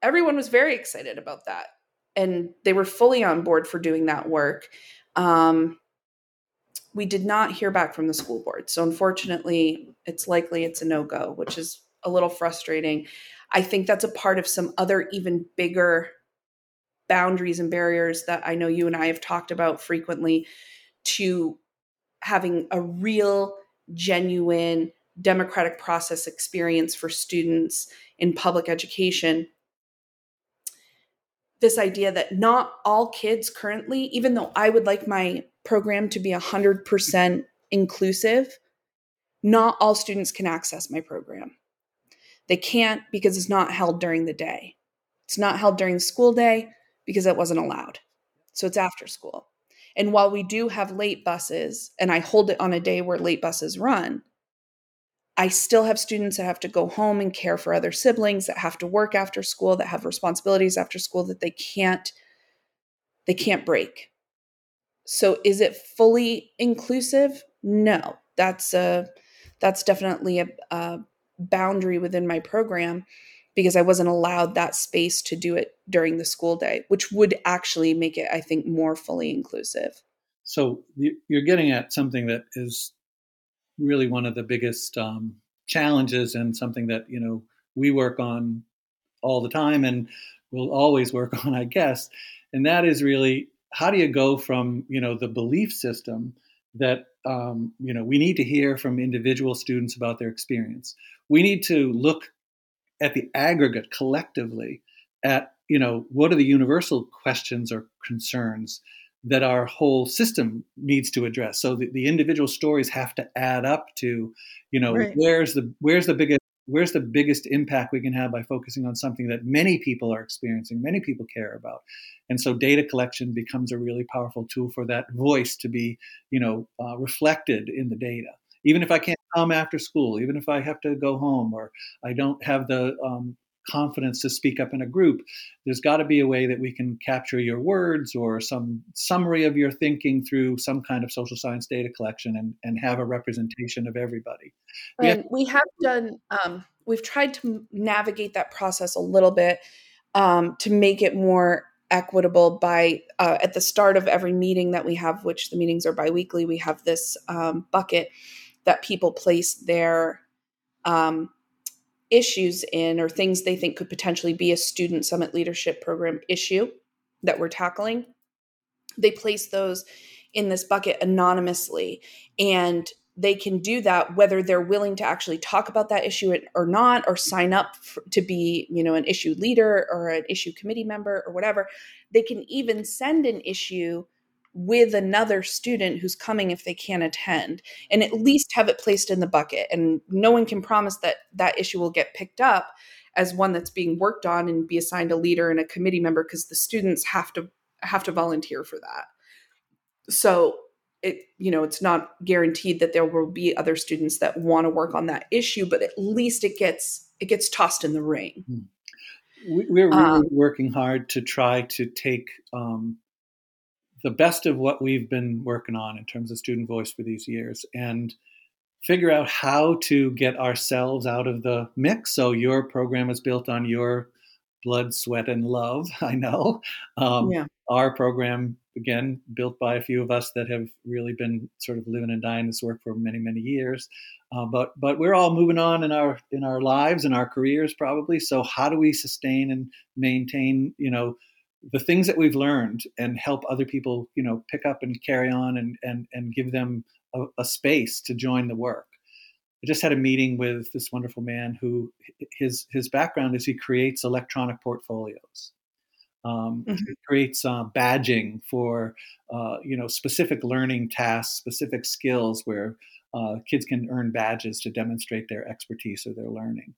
everyone was very excited about that. And they were fully on board for doing that work. Um, we did not hear back from the school board. So unfortunately, it's likely it's a no go, which is a little frustrating. I think that's a part of some other even bigger boundaries and barriers that I know you and I have talked about frequently to having a real, genuine democratic process experience for students in public education. This idea that not all kids currently, even though I would like my program to be 100% inclusive, not all students can access my program. They can't because it's not held during the day. It's not held during the school day because it wasn't allowed. So it's after school. And while we do have late buses, and I hold it on a day where late buses run, I still have students that have to go home and care for other siblings that have to work after school, that have responsibilities after school that they can't they can't break. So is it fully inclusive? No. That's a that's definitely a, a boundary within my program because I wasn't allowed that space to do it during the school day, which would actually make it, I think, more fully inclusive. So you're getting at something that is really one of the biggest um, challenges and something that you know we work on all the time and will always work on, I guess. And that is really how do you go from you know the belief system that um, you know we need to hear from individual students about their experience. We need to look at the aggregate collectively at you know what are the universal questions or concerns that our whole system needs to address. So the, the individual stories have to add up to you know right. where's the where's the biggest where's the biggest impact we can have by focusing on something that many people are experiencing many people care about. And so data collection becomes a really powerful tool for that voice to be you know uh, reflected in the data. Even if I can't come after school, even if I have to go home or I don't have the um, confidence to speak up in a group, there's got to be a way that we can capture your words or some summary of your thinking through some kind of social science data collection and, and have a representation of everybody. We have, we have done, um, we've tried to navigate that process a little bit um, to make it more equitable by uh, at the start of every meeting that we have which the meetings are biweekly we have this um, bucket that people place their um, issues in or things they think could potentially be a student summit leadership program issue that we're tackling they place those in this bucket anonymously and they can do that whether they're willing to actually talk about that issue or not or sign up for, to be you know an issue leader or an issue committee member or whatever. They can even send an issue with another student who's coming if they can't attend and at least have it placed in the bucket and no one can promise that that issue will get picked up as one that's being worked on and be assigned a leader and a committee member because the students have to have to volunteer for that so it you know it's not guaranteed that there will be other students that want to work on that issue but at least it gets it gets tossed in the ring hmm. we're really um, working hard to try to take um, the best of what we've been working on in terms of student voice for these years and figure out how to get ourselves out of the mix. So your program is built on your blood, sweat, and love. I know. Um, yeah. Our program, again, built by a few of us that have really been sort of living and dying this work for many, many years. Uh, but but we're all moving on in our in our lives and our careers probably. So how do we sustain and maintain, you know, the things that we've learned and help other people, you know, pick up and carry on and and and give them a, a space to join the work. I just had a meeting with this wonderful man who his his background is he creates electronic portfolios. Um, mm-hmm. He creates uh, badging for uh, you know specific learning tasks, specific skills where uh, kids can earn badges to demonstrate their expertise or their learning.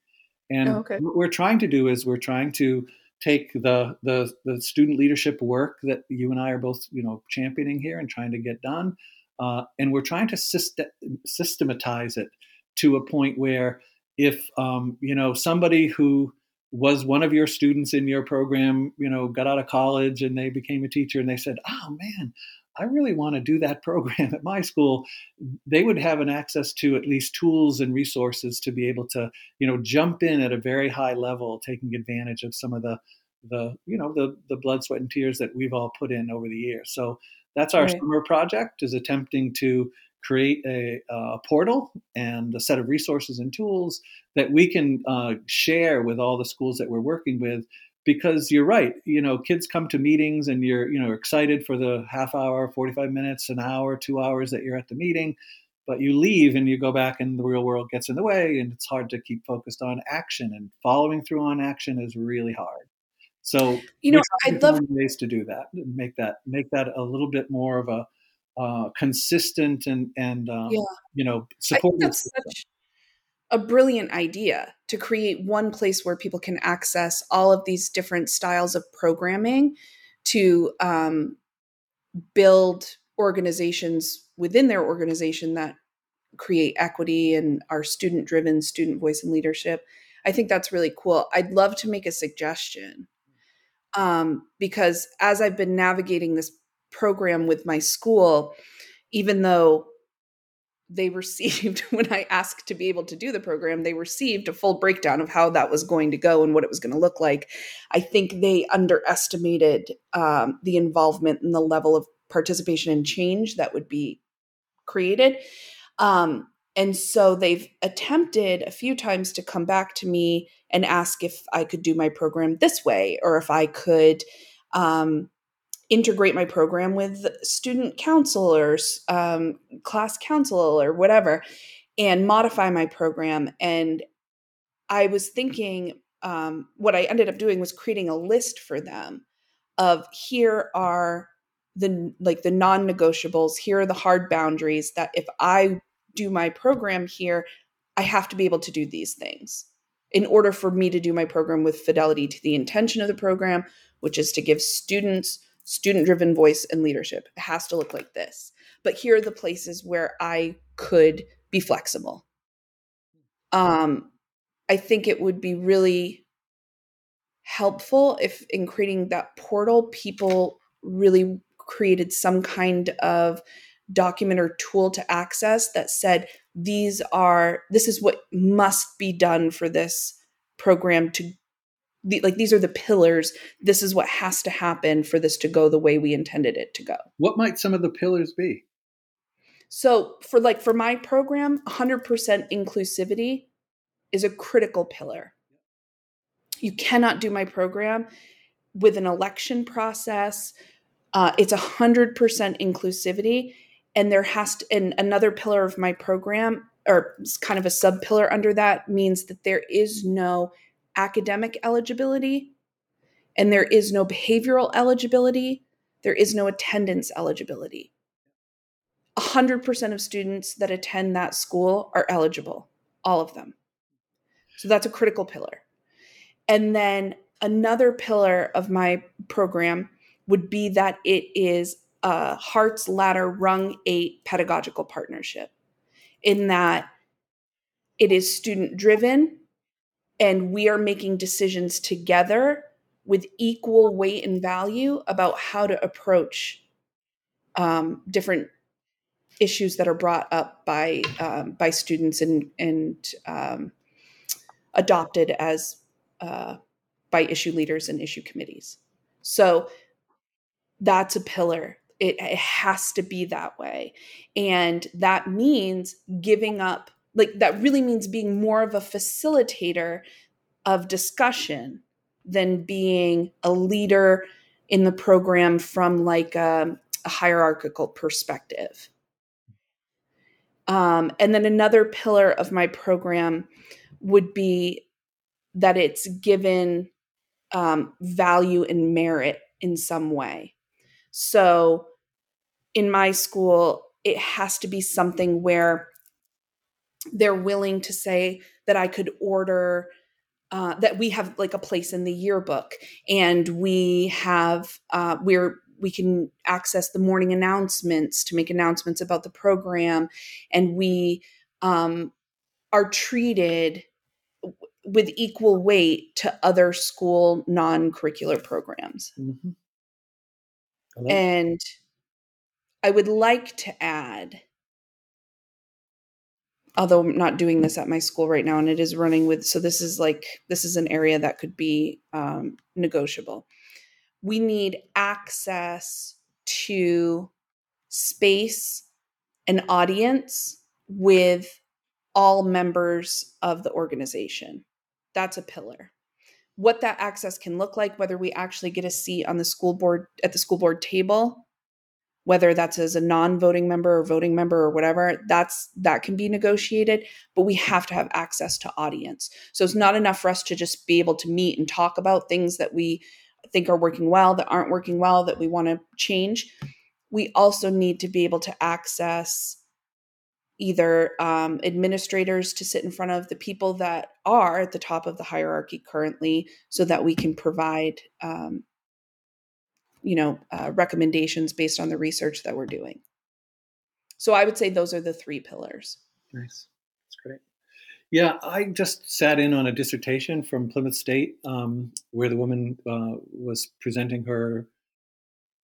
And oh, okay. what we're trying to do is we're trying to take the, the the student leadership work that you and I are both you know championing here and trying to get done, uh, and we're trying to syst- systematize it to a point where if um, you know somebody who was one of your students in your program, you know, got out of college and they became a teacher and they said, "Oh man, I really want to do that program at my school, they would have an access to at least tools and resources to be able to, you know, jump in at a very high level, taking advantage of some of the, the, you know, the the blood, sweat, and tears that we've all put in over the years. So that's our right. summer project is attempting to create a, a, portal and a set of resources and tools that we can uh, share with all the schools that we're working with because you're right you know kids come to meetings and you're you know excited for the half hour 45 minutes an hour two hours that you're at the meeting but you leave and you go back and the real world gets in the way and it's hard to keep focused on action and following through on action is really hard so you know i'd love ways to do that make that make that a little bit more of a uh, consistent and and um, yeah. you know supportive a brilliant idea to create one place where people can access all of these different styles of programming to um, build organizations within their organization that create equity and are student driven student voice and leadership. I think that's really cool. I'd love to make a suggestion um, because as i've been navigating this program with my school even though they received when I asked to be able to do the program, they received a full breakdown of how that was going to go and what it was going to look like. I think they underestimated um, the involvement and the level of participation and change that would be created. Um, and so they've attempted a few times to come back to me and ask if I could do my program this way or if I could um, integrate my program with student counselors, um, class council, or whatever, and modify my program. And I was thinking, um, what I ended up doing was creating a list for them of here are the like the non-negotiables here are the hard boundaries that if i do my program here i have to be able to do these things in order for me to do my program with fidelity to the intention of the program which is to give students student driven voice and leadership. It has to look like this. But here are the places where I could be flexible. Um, I think it would be really helpful if, in creating that portal, people really created some kind of document or tool to access that said, these are, this is what must be done for this program to the, like these are the pillars. This is what has to happen for this to go the way we intended it to go. What might some of the pillars be? So for like for my program 100% inclusivity is a critical pillar. You cannot do my program with an election process. Uh, it's 100% inclusivity and there has to and another pillar of my program or kind of a sub pillar under that means that there is no academic eligibility and there is no behavioral eligibility, there is no attendance eligibility. 100% of students that attend that school are eligible, all of them. So that's a critical pillar. And then another pillar of my program would be that it is a Hart's Ladder Rung 8 pedagogical partnership, in that it is student driven, and we are making decisions together with equal weight and value about how to approach um, different issues that are brought up by um, by students and and um, adopted as uh, by issue leaders and issue committees. So that's a pillar. It, it has to be that way, and that means giving up like that really means being more of a facilitator of discussion than being a leader in the program from like a, a hierarchical perspective. Um, and then another pillar of my program would be that it's given um, value and merit in some way. So in my school, it has to be something where they're willing to say that I could order uh, that we have like a place in the yearbook and we have uh, we're we can access the morning announcements to make announcements about the program and we um, are treated with equal weight to other school non-curricular programs mm-hmm. and i would like to add although I'm not doing this at my school right now and it is running with so this is like this is an area that could be um, negotiable. We need access to space and audience with all members of the organization. That's a pillar. What that access can look like whether we actually get a seat on the school board at the school board table whether that's as a non-voting member or voting member or whatever that's that can be negotiated but we have to have access to audience. So it's not enough for us to just be able to meet and talk about things that we think are working well that aren't working well that we want to change. We also need to be able to access either um, administrators to sit in front of the people that are at the top of the hierarchy currently so that we can provide um, you know uh, recommendations based on the research that we're doing so i would say those are the three pillars nice that's great yeah i just sat in on a dissertation from plymouth state um, where the woman uh, was presenting her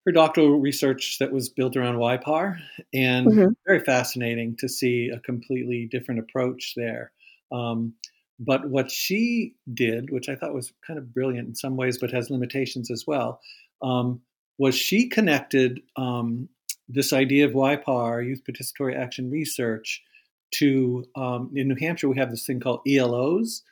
her doctoral research that was built around YPAR, and mm-hmm. very fascinating to see a completely different approach there. Um, but what she did, which I thought was kind of brilliant in some ways, but has limitations as well, um, was she connected um, this idea of YPAR, Youth Participatory Action Research, to um, in New Hampshire we have this thing called ELOs,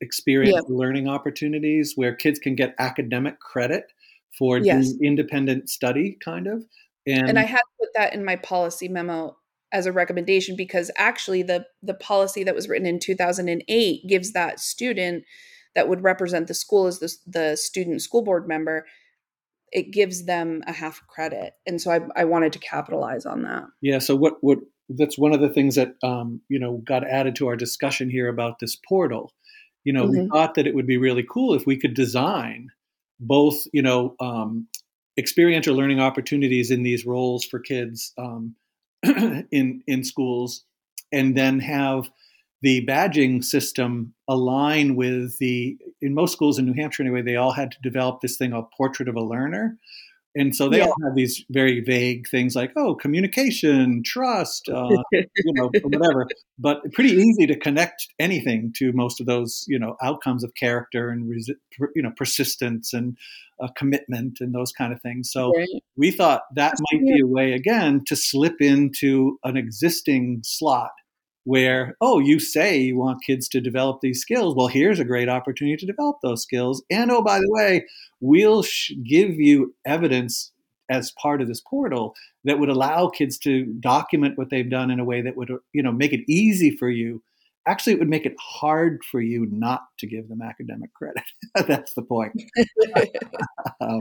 Experience yeah. Learning Opportunities, where kids can get academic credit for yes. independent study, kind of. And, and I had put that in my policy memo as a recommendation because actually the the policy that was written in 2008 gives that student that would represent the school as the, the student school board member it gives them a half credit. And so I, I wanted to capitalize on that. Yeah so what what that's one of the things that um, you know got added to our discussion here about this portal. You know mm-hmm. we thought that it would be really cool if we could design both you know um, experiential learning opportunities in these roles for kids um, in in schools and then have the badging system align with the in most schools in New Hampshire anyway they all had to develop this thing called portrait of a learner and so they yeah. all have these very vague things like oh communication trust uh, you know whatever but pretty easy to connect anything to most of those you know outcomes of character and you know persistence and uh, commitment and those kind of things so right. we thought that might be a way again to slip into an existing slot where, oh, you say you want kids to develop these skills. Well, here's a great opportunity to develop those skills. And oh, by the way, we'll sh- give you evidence as part of this portal that would allow kids to document what they've done in a way that would, you know, make it easy for you. Actually, it would make it hard for you not to give them academic credit. That's the point. um,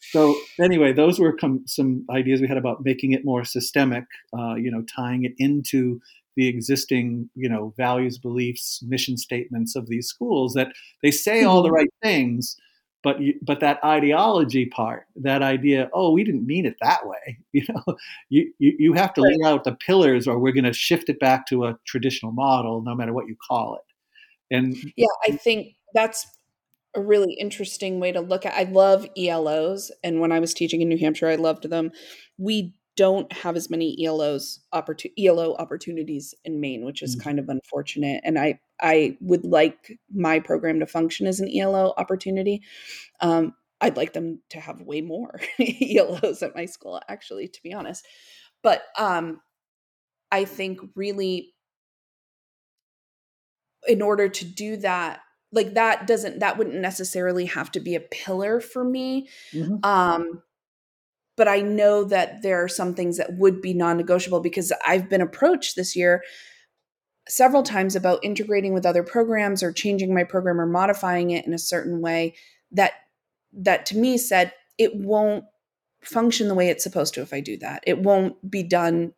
so, anyway, those were com- some ideas we had about making it more systemic. Uh, you know, tying it into the existing, you know, values, beliefs, mission statements of these schools that they say all the mm-hmm. right things, but you, but that ideology part, that idea, oh, we didn't mean it that way. You know, you you, you have to lay out the pillars, or we're going to shift it back to a traditional model, no matter what you call it. And yeah, I think that's a really interesting way to look at. I love ELOs, and when I was teaching in New Hampshire, I loved them. We don't have as many ELOs opportu- ELO opportunities in Maine, which is mm-hmm. kind of unfortunate. And I I would like my program to function as an ELO opportunity. Um, I'd like them to have way more ELOs at my school, actually, to be honest. But um, I think really, in order to do that, like that doesn't that wouldn't necessarily have to be a pillar for me mm-hmm. um but i know that there are some things that would be non-negotiable because i've been approached this year several times about integrating with other programs or changing my program or modifying it in a certain way that that to me said it won't function the way it's supposed to if I do that. It won't be done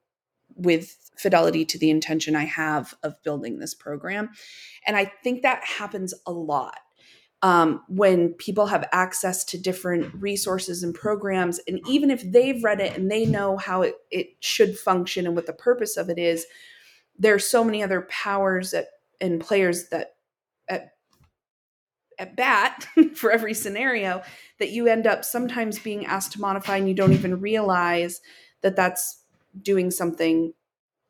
with fidelity to the intention I have of building this program. And I think that happens a lot um, when people have access to different resources and programs. And even if they've read it and they know how it, it should function and what the purpose of it is, there are so many other powers that, and players that at at bat for every scenario that you end up sometimes being asked to modify and you don't even realize that that's doing something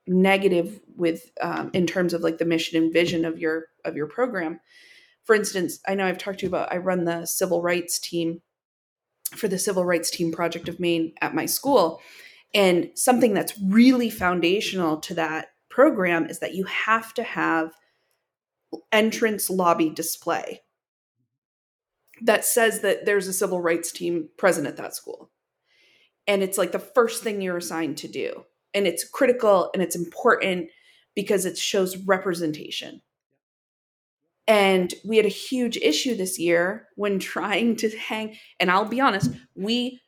negative with um, in terms of like the mission and vision of your of your program for instance i know i've talked to you about i run the civil rights team for the civil rights team project of maine at my school and something that's really foundational to that program is that you have to have entrance lobby display that says that there's a civil rights team present at that school. And it's like the first thing you're assigned to do. And it's critical and it's important because it shows representation. And we had a huge issue this year when trying to hang, and I'll be honest, we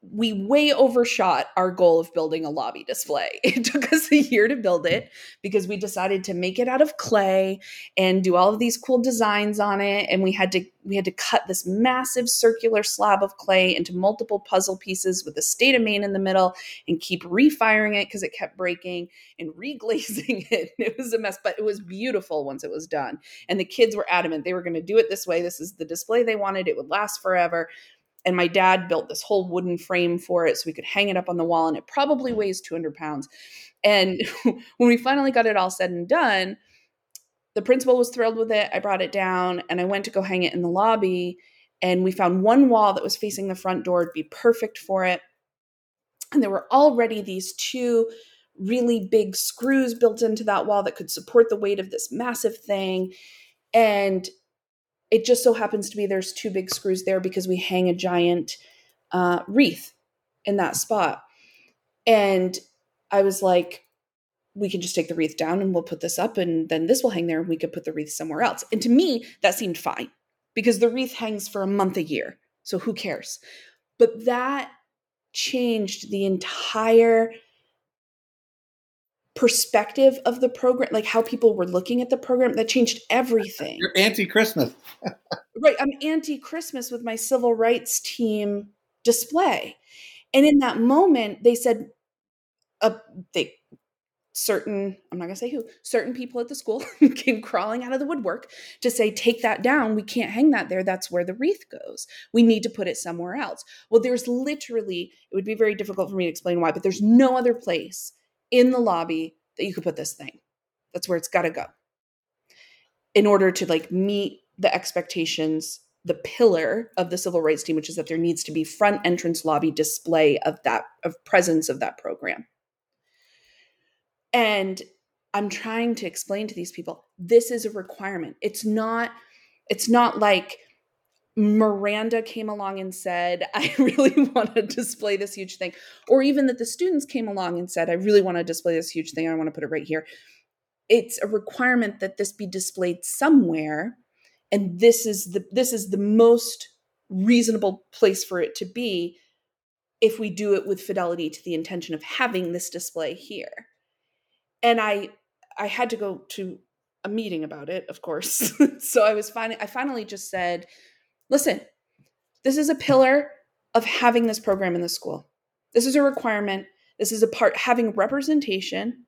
we way overshot our goal of building a lobby display. It took us a year to build it because we decided to make it out of clay and do all of these cool designs on it and we had to we had to cut this massive circular slab of clay into multiple puzzle pieces with the state of Maine in the middle and keep refiring it because it kept breaking and reglazing it. It was a mess, but it was beautiful once it was done. And the kids were adamant they were going to do it this way. This is the display they wanted. It would last forever and my dad built this whole wooden frame for it so we could hang it up on the wall and it probably weighs 200 pounds. And when we finally got it all said and done the principal was thrilled with it. I brought it down and i went to go hang it in the lobby and we found one wall that was facing the front door. To be perfect for it. And there were already these two really big screws built into that wall that could support the weight of this massive thing. And it just so happens to be there's two big screws there because we hang a giant uh, wreath in that spot. And I was like, we can just take the wreath down and we'll put this up and then this will hang there and we could put the wreath somewhere else. And to me, that seemed fine because the wreath hangs for a month a year. So who cares? But that changed the entire perspective of the program, like how people were looking at the program, that changed everything. You're anti Christmas. right. I'm anti Christmas with my civil rights team display. And in that moment, they said, uh, they certain i'm not going to say who certain people at the school came crawling out of the woodwork to say take that down we can't hang that there that's where the wreath goes we need to put it somewhere else well there's literally it would be very difficult for me to explain why but there's no other place in the lobby that you could put this thing. That's where it's got to go. In order to like meet the expectations, the pillar of the civil rights team, which is that there needs to be front entrance lobby display of that of presence of that program. And I'm trying to explain to these people this is a requirement. It's not it's not like Miranda came along and said, I really want to display this huge thing. Or even that the students came along and said, I really want to display this huge thing. I want to put it right here. It's a requirement that this be displayed somewhere. And this is the this is the most reasonable place for it to be if we do it with fidelity to the intention of having this display here. And I I had to go to a meeting about it, of course. so I was finally I finally just said, listen, this is a pillar of having this program in the school. This is a requirement. This is a part having representation,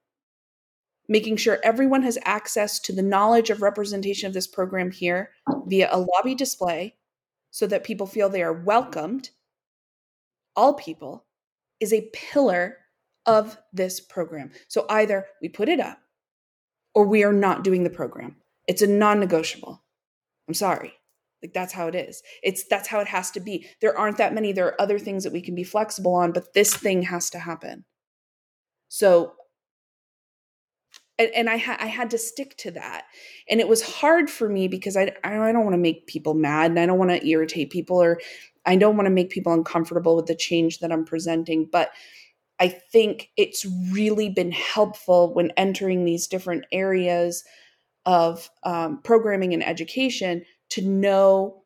making sure everyone has access to the knowledge of representation of this program here via a lobby display so that people feel they are welcomed. All people is a pillar of this program. So either we put it up or we are not doing the program. It's a non negotiable. I'm sorry. Like that's how it is. It's that's how it has to be. There aren't that many. There are other things that we can be flexible on, but this thing has to happen. So and, and I, ha- I had to stick to that and it was hard for me because i, I don't want to make people mad and i don't want to irritate people or i don't want to make people uncomfortable with the change that i'm presenting but i think it's really been helpful when entering these different areas of um, programming and education to know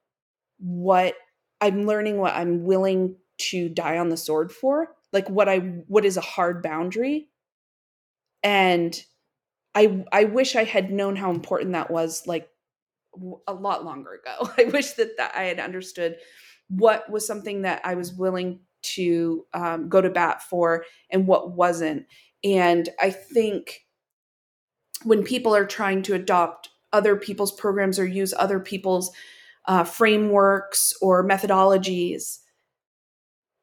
what i'm learning what i'm willing to die on the sword for like what i what is a hard boundary. And i i wish i had known how important that was like a lot longer ago. I wish that, that i had understood what was something that i was willing to um, go to bat for and what wasn't. And i think when people are trying to adopt other people's programs or use other people's uh, frameworks or methodologies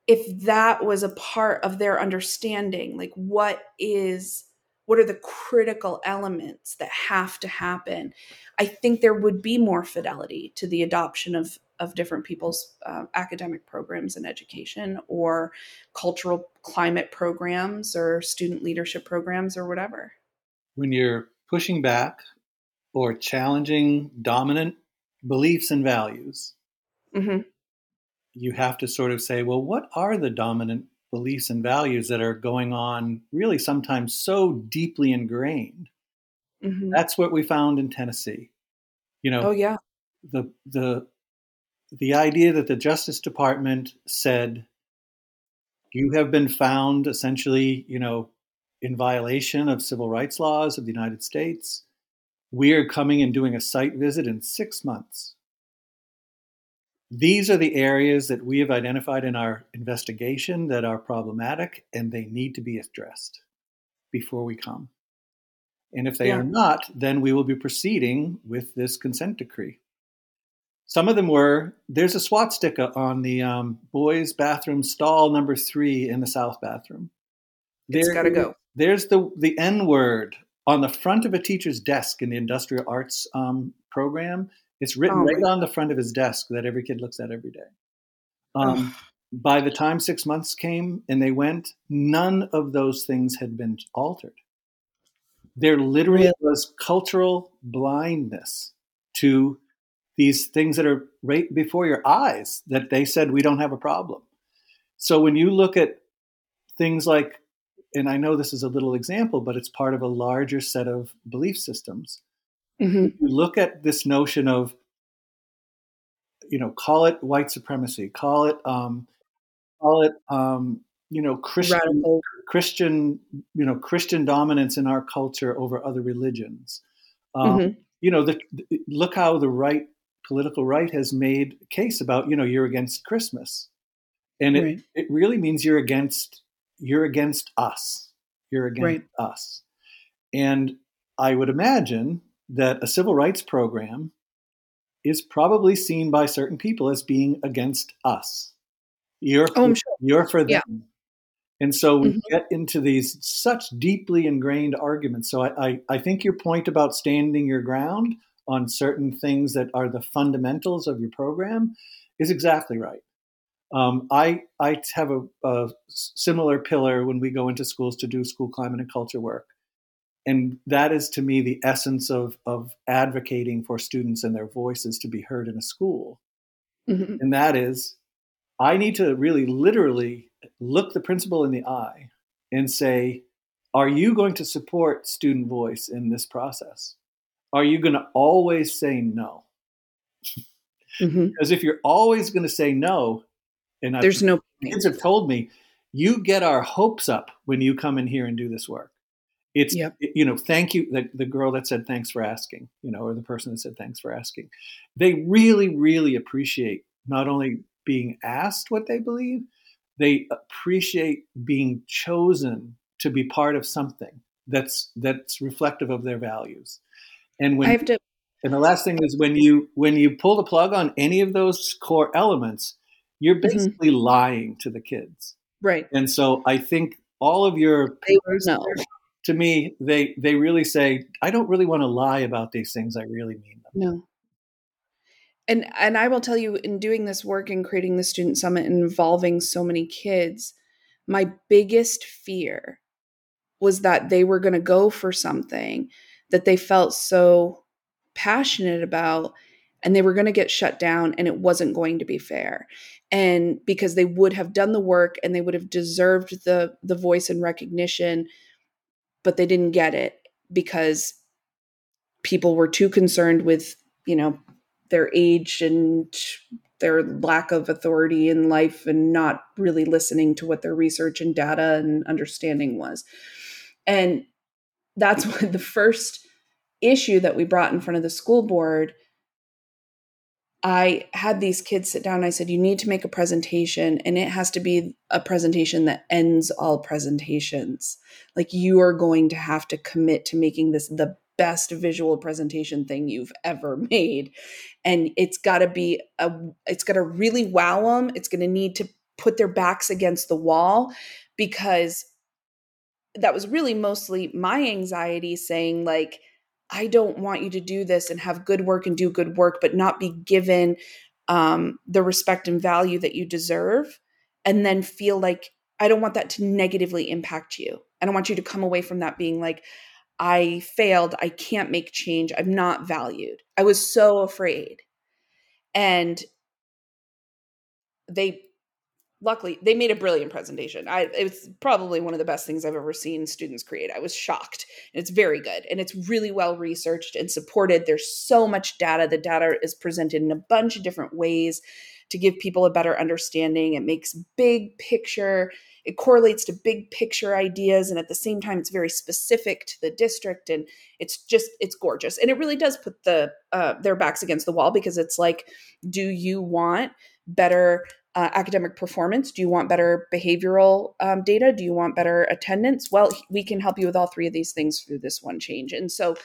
if that was a part of their understanding like what is what are the critical elements that have to happen i think there would be more fidelity to the adoption of of different people's uh, academic programs and education or cultural climate programs or student leadership programs or whatever. When you're pushing back or challenging dominant beliefs and values mm-hmm you have to sort of say, well, what are the dominant beliefs and values that are going on really sometimes so deeply ingrained? Mm-hmm. That's what we found in Tennessee. You know, oh yeah. The the the idea that the Justice Department said you have been found essentially, you know, in violation of civil rights laws of the United States. We are coming and doing a site visit in six months. These are the areas that we have identified in our investigation that are problematic and they need to be addressed before we come. And if they yeah. are not, then we will be proceeding with this consent decree. Some of them were there's a swastika on the um, boys' bathroom stall number three in the south bathroom. There, it's got to go. There's the, the N word on the front of a teacher's desk in the industrial arts um, program. It's written oh, right on the front of his desk that every kid looks at every day. Um, by the time six months came and they went, none of those things had been altered. There literally was cultural blindness to these things that are right before your eyes that they said we don't have a problem. So when you look at things like, and I know this is a little example, but it's part of a larger set of belief systems. Mm-hmm. You look at this notion of, you know, call it white supremacy, call it, um, call it, um, you know, Christian, Radical. Christian, you know, Christian dominance in our culture over other religions. Um, mm-hmm. You know, the, the, look how the right, political right, has made case about, you know, you're against Christmas, and it, it really means you're against you're against us. You're against right. us. And I would imagine that a civil rights program is probably seen by certain people as being against us. You're, oh, sure. you're for them. Yeah. And so we mm-hmm. get into these such deeply ingrained arguments. So I, I, I, think your point about standing your ground on certain things that are the fundamentals of your program is exactly right. Um, I, I have a, a similar pillar when we go into schools to do school climate and culture work and that is to me the essence of of advocating for students and their voices to be heard in a school mm-hmm. and that is i need to really literally look the principal in the eye and say are you going to support student voice in this process are you going to always say no mm-hmm. because if you're always going to say no and there's I've, no kids have told me you get our hopes up when you come in here and do this work it's yep. you know, thank you. The, the girl that said thanks for asking, you know, or the person that said thanks for asking. They really, really appreciate not only being asked what they believe, they appreciate being chosen to be part of something that's that's reflective of their values. And when to and the last thing is when you when you pull the plug on any of those core elements, you're mm-hmm. basically mm-hmm. lying to the kids. Right. And so I think all of your papers, to me, they they really say, I don't really want to lie about these things. I really mean them. No. And and I will tell you, in doing this work and creating the student summit and involving so many kids, my biggest fear was that they were going to go for something that they felt so passionate about and they were going to get shut down and it wasn't going to be fair. And because they would have done the work and they would have deserved the the voice and recognition but they didn't get it because people were too concerned with you know their age and their lack of authority in life and not really listening to what their research and data and understanding was. And that's what the first issue that we brought in front of the school board I had these kids sit down I said, You need to make a presentation, and it has to be a presentation that ends all presentations. Like, you are going to have to commit to making this the best visual presentation thing you've ever made. And it's got to be a, it's got to really wow them. It's going to need to put their backs against the wall because that was really mostly my anxiety saying, like, I don't want you to do this and have good work and do good work, but not be given um, the respect and value that you deserve. And then feel like I don't want that to negatively impact you. I don't want you to come away from that being like, I failed. I can't make change. I'm not valued. I was so afraid. And they luckily they made a brilliant presentation. I it's probably one of the best things i've ever seen students create. I was shocked. And it's very good. And it's really well researched and supported. There's so much data. The data is presented in a bunch of different ways to give people a better understanding. It makes big picture it correlates to big picture ideas. And at the same time it's very specific to the district. And it's just it's gorgeous. And it really does put the uh, their backs against the wall because it's like do you want better uh, academic performance? Do you want better behavioral um, data? Do you want better attendance? Well, we can help you with all three of these things through this one change. And so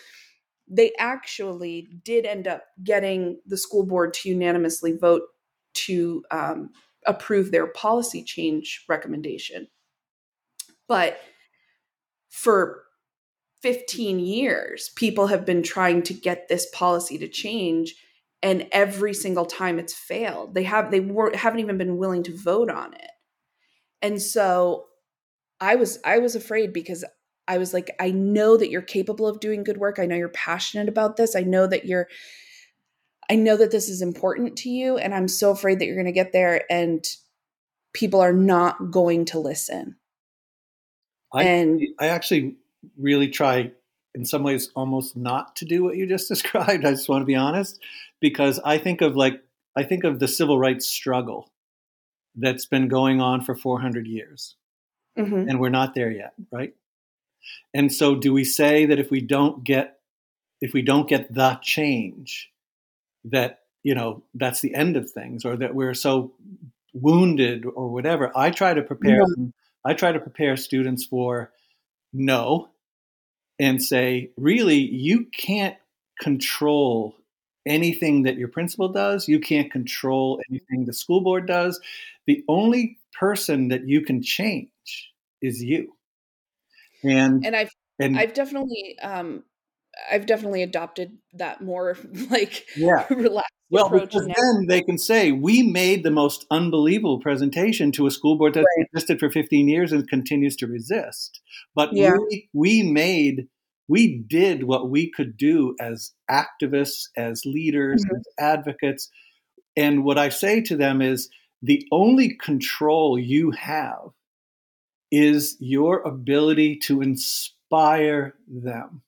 they actually did end up getting the school board to unanimously vote to um, approve their policy change recommendation. But for 15 years, people have been trying to get this policy to change and every single time it's failed. They have they were haven't even been willing to vote on it. And so i was i was afraid because i was like i know that you're capable of doing good work. I know you're passionate about this. I know that you're i know that this is important to you and i'm so afraid that you're going to get there and people are not going to listen. I, and i actually really try in some ways almost not to do what you just described. I just want to be honest because I think of like I think of the civil rights struggle that's been going on for 400 years, mm-hmm. and we're not there yet, right? And so, do we say that if we don't get if we don't get the change, that you know that's the end of things, or that we're so wounded or whatever? I try to prepare. I try to prepare students for no, and say, really, you can't control anything that your principal does. You can't control anything the school board does. The only person that you can change is you. And and I've and I've definitely um I've definitely adopted that more like yeah. relaxed approach. well, because now. then they can say we made the most unbelievable presentation to a school board that right. existed for 15 years and continues to resist. But yeah. we, we made we did what we could do as activists, as leaders, mm-hmm. as advocates. And what I say to them is the only control you have is your ability to inspire them.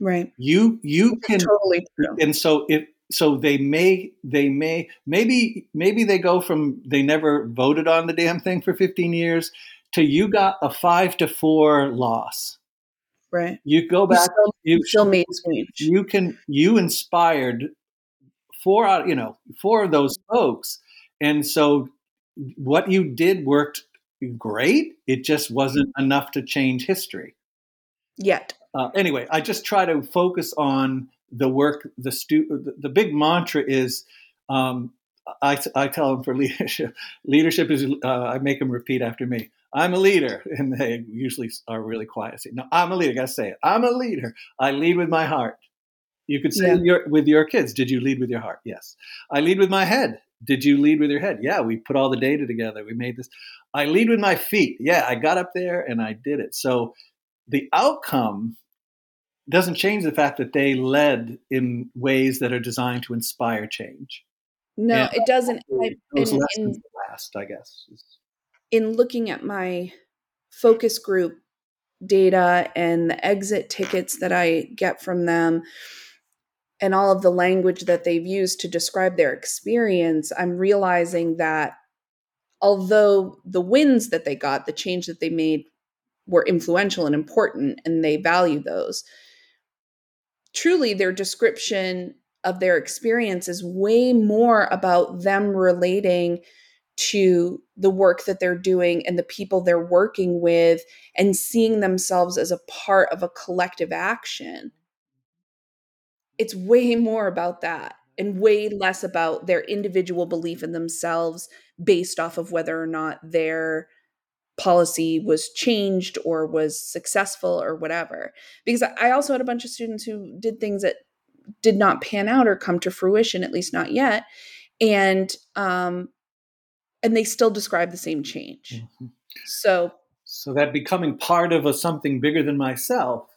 Right. You you can totally true. and so if so they may they may maybe maybe they go from they never voted on the damn thing for 15 years to you got a 5 to 4 loss Right. You go back. Still, you still made speech. You can. You inspired four out. You know, four of those folks, and so what you did worked great. It just wasn't enough to change history yet. Uh, anyway, I just try to focus on the work. The stu- the, the big mantra is. Um, I, I tell them for leadership. Leadership is. Uh, I make them repeat after me. I'm a leader. And they usually are really quiet. Say, no, I'm a leader. I got to say it. I'm a leader. I lead with my heart. You could say yeah. your, with your kids, did you lead with your heart? Yes. I lead with my head. Did you lead with your head? Yeah, we put all the data together. We made this. I lead with my feet. Yeah, I got up there and I did it. So the outcome doesn't change the fact that they led in ways that are designed to inspire change. No, and it doesn't. I, those in, lessons in, last, I guess. In looking at my focus group data and the exit tickets that I get from them, and all of the language that they've used to describe their experience, I'm realizing that although the wins that they got, the change that they made, were influential and important, and they value those, truly their description of their experience is way more about them relating to the work that they're doing and the people they're working with and seeing themselves as a part of a collective action. It's way more about that and way less about their individual belief in themselves based off of whether or not their policy was changed or was successful or whatever. Because I also had a bunch of students who did things that did not pan out or come to fruition, at least not yet. And um and they still describe the same change. Mm-hmm. So so that becoming part of a something bigger than myself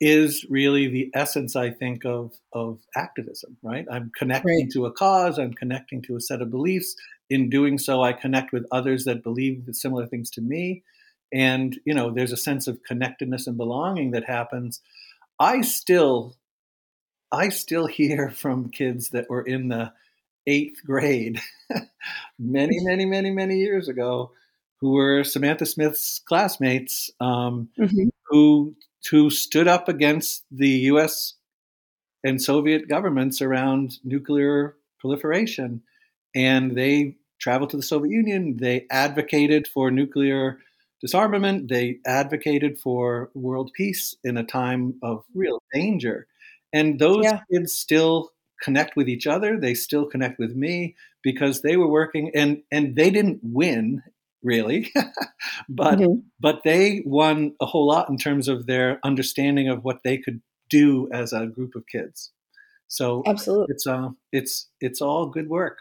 is really the essence, I think, of of activism. Right? I'm connecting right. to a cause. I'm connecting to a set of beliefs. In doing so, I connect with others that believe similar things to me, and you know, there's a sense of connectedness and belonging that happens. I still, I still hear from kids that were in the eighth grade, many, many, many, many years ago, who were Samantha Smith's classmates, um, mm-hmm. who who stood up against the U.S. and Soviet governments around nuclear proliferation, and they traveled to the Soviet Union. They advocated for nuclear disarmament. They advocated for world peace in a time of real danger. And those yeah. kids still connect with each other. They still connect with me because they were working and and they didn't win really, but mm-hmm. but they won a whole lot in terms of their understanding of what they could do as a group of kids. So absolutely, it's uh, it's it's all good work.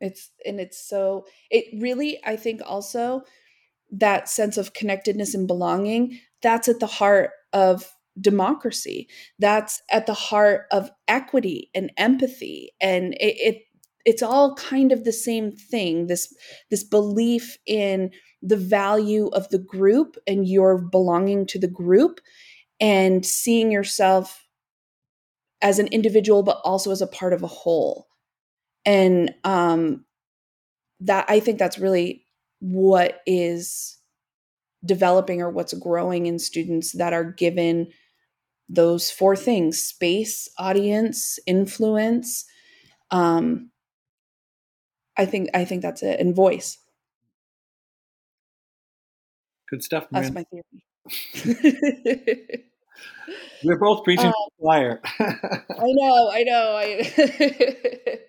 It's and it's so it really I think also that sense of connectedness and belonging that's at the heart of democracy. That's at the heart of equity and empathy. And it, it it's all kind of the same thing this this belief in the value of the group and your belonging to the group and seeing yourself as an individual but also as a part of a whole. And um that i think that's really what is developing or what's growing in students that are given those four things space audience influence um, i think i think that's it and voice. Good stuff Man. that's my theory. We're both preaching um, choir. I know i know i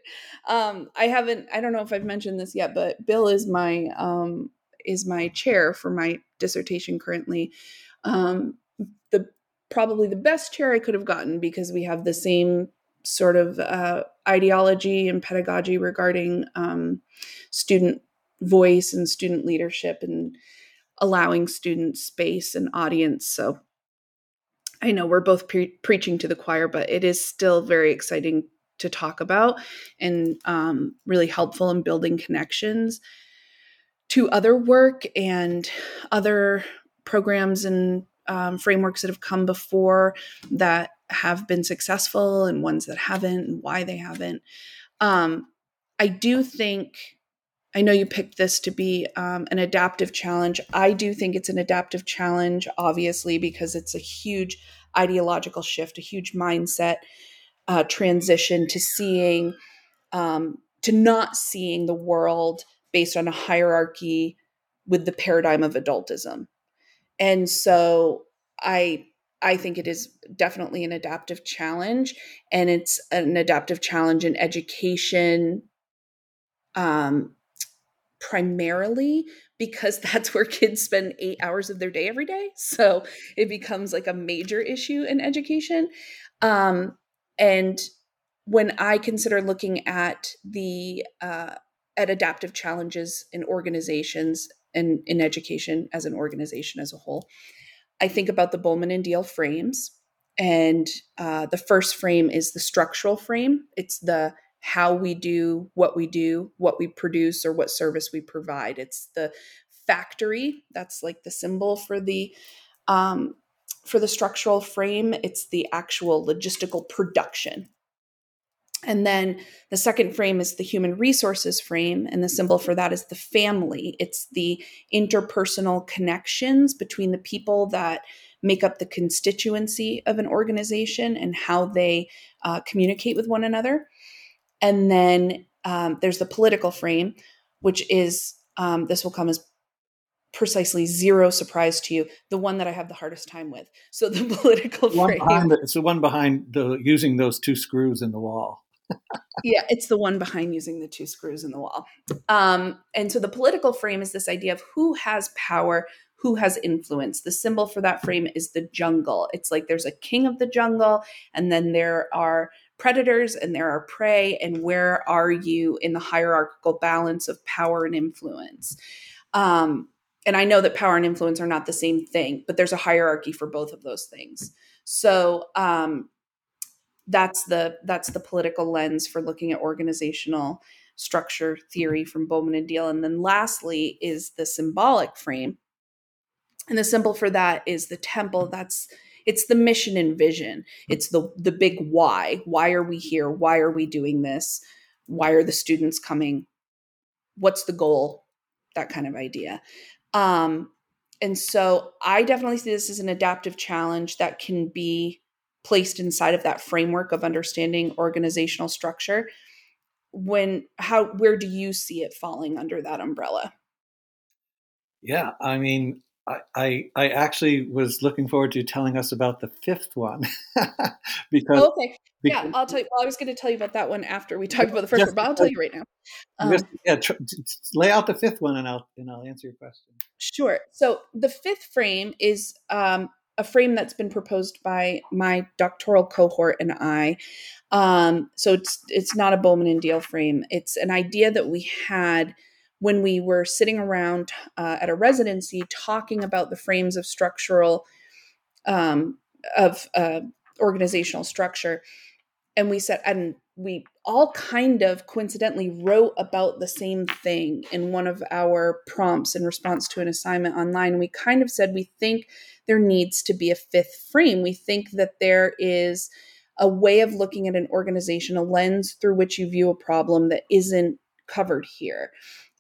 um i haven't i don't know if i've mentioned this yet but bill is my um is my chair for my dissertation currently. Um probably the best chair I could have gotten because we have the same sort of uh, ideology and pedagogy regarding um, student voice and student leadership and allowing student space and audience. So I know we're both pre- preaching to the choir, but it is still very exciting to talk about and um, really helpful in building connections to other work and other programs and um, frameworks that have come before that have been successful and ones that haven't and why they haven't. Um, I do think, I know you picked this to be um, an adaptive challenge. I do think it's an adaptive challenge, obviously, because it's a huge ideological shift, a huge mindset uh, transition to seeing, um, to not seeing the world based on a hierarchy with the paradigm of adultism and so i i think it is definitely an adaptive challenge and it's an adaptive challenge in education um primarily because that's where kids spend eight hours of their day every day. So it becomes like a major issue in education. Um and when i consider looking at the uh, at adaptive challenges in organizations and in education as an organization as a whole. I think about the Bolman and Deal frames. And uh, the first frame is the structural frame. It's the how we do what we do, what we produce, or what service we provide. It's the factory. That's like the symbol for the um, for the structural frame. It's the actual logistical production. And then the second frame is the human resources frame, and the symbol for that is the family. It's the interpersonal connections between the people that make up the constituency of an organization and how they uh, communicate with one another. And then um, there's the political frame, which is um, this will come as precisely zero surprise to you the one that i have the hardest time with so the political one frame the, it's the one behind the using those two screws in the wall yeah it's the one behind using the two screws in the wall. Um, and so the political frame is this idea of who has power who has influence. The symbol for that frame is the jungle. It's like there's a king of the jungle and then there are predators and there are prey and where are you in the hierarchical balance of power and influence? Um, and i know that power and influence are not the same thing but there's a hierarchy for both of those things. So um, that's the that's the political lens for looking at organizational structure theory from Bolman and Deal. And then lastly is the symbolic frame. And the symbol for that is the temple. That's it's the mission and vision. It's the the big why. Why are we here? Why are we doing this? Why are the students coming? What's the goal? That kind of idea. Um and so i definitely see this as an adaptive challenge that can be placed inside of that framework of understanding organizational structure when how where do you see it falling under that umbrella? Yeah i mean I, I, actually was looking forward to telling us about the fifth one because oh, okay. Because, yeah I'll tell you well, I was going to tell you about that one after we talked about the first just, one but I'll tell you right now. Um, just, yeah tr- lay out the fifth one and I'll and I'll answer your question. Sure. So the fifth frame is um, a frame that's been proposed by my doctoral cohort and I. Um, so it's it's not a Bolman and Deal frame. It's an idea that we had when we were sitting around uh, at a residency talking about the frames of structural um, of uh, organizational structure. And we said and we all kind of coincidentally wrote about the same thing in one of our prompts in response to an assignment online. We kind of said we think there needs to be a fifth frame. We think that there is a way of looking at an organization a lens through which you view a problem that isn't covered here.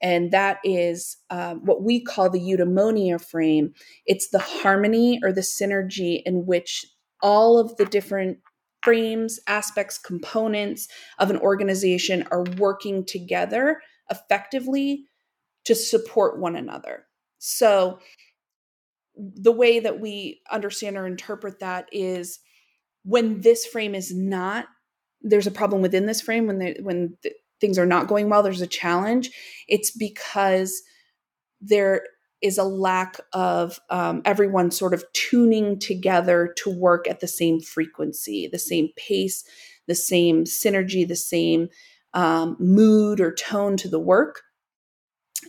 And that is um, what we call the eudaimonia frame. It's the harmony or the synergy in which all of the different frames, aspects, components of an organization are working together effectively to support one another. So, the way that we understand or interpret that is when this frame is not there's a problem within this frame when they, when the, things are not going well, there's a challenge, it's because there is a lack of um, everyone sort of tuning together to work at the same frequency, the same pace, the same synergy, the same um, mood or tone to the work.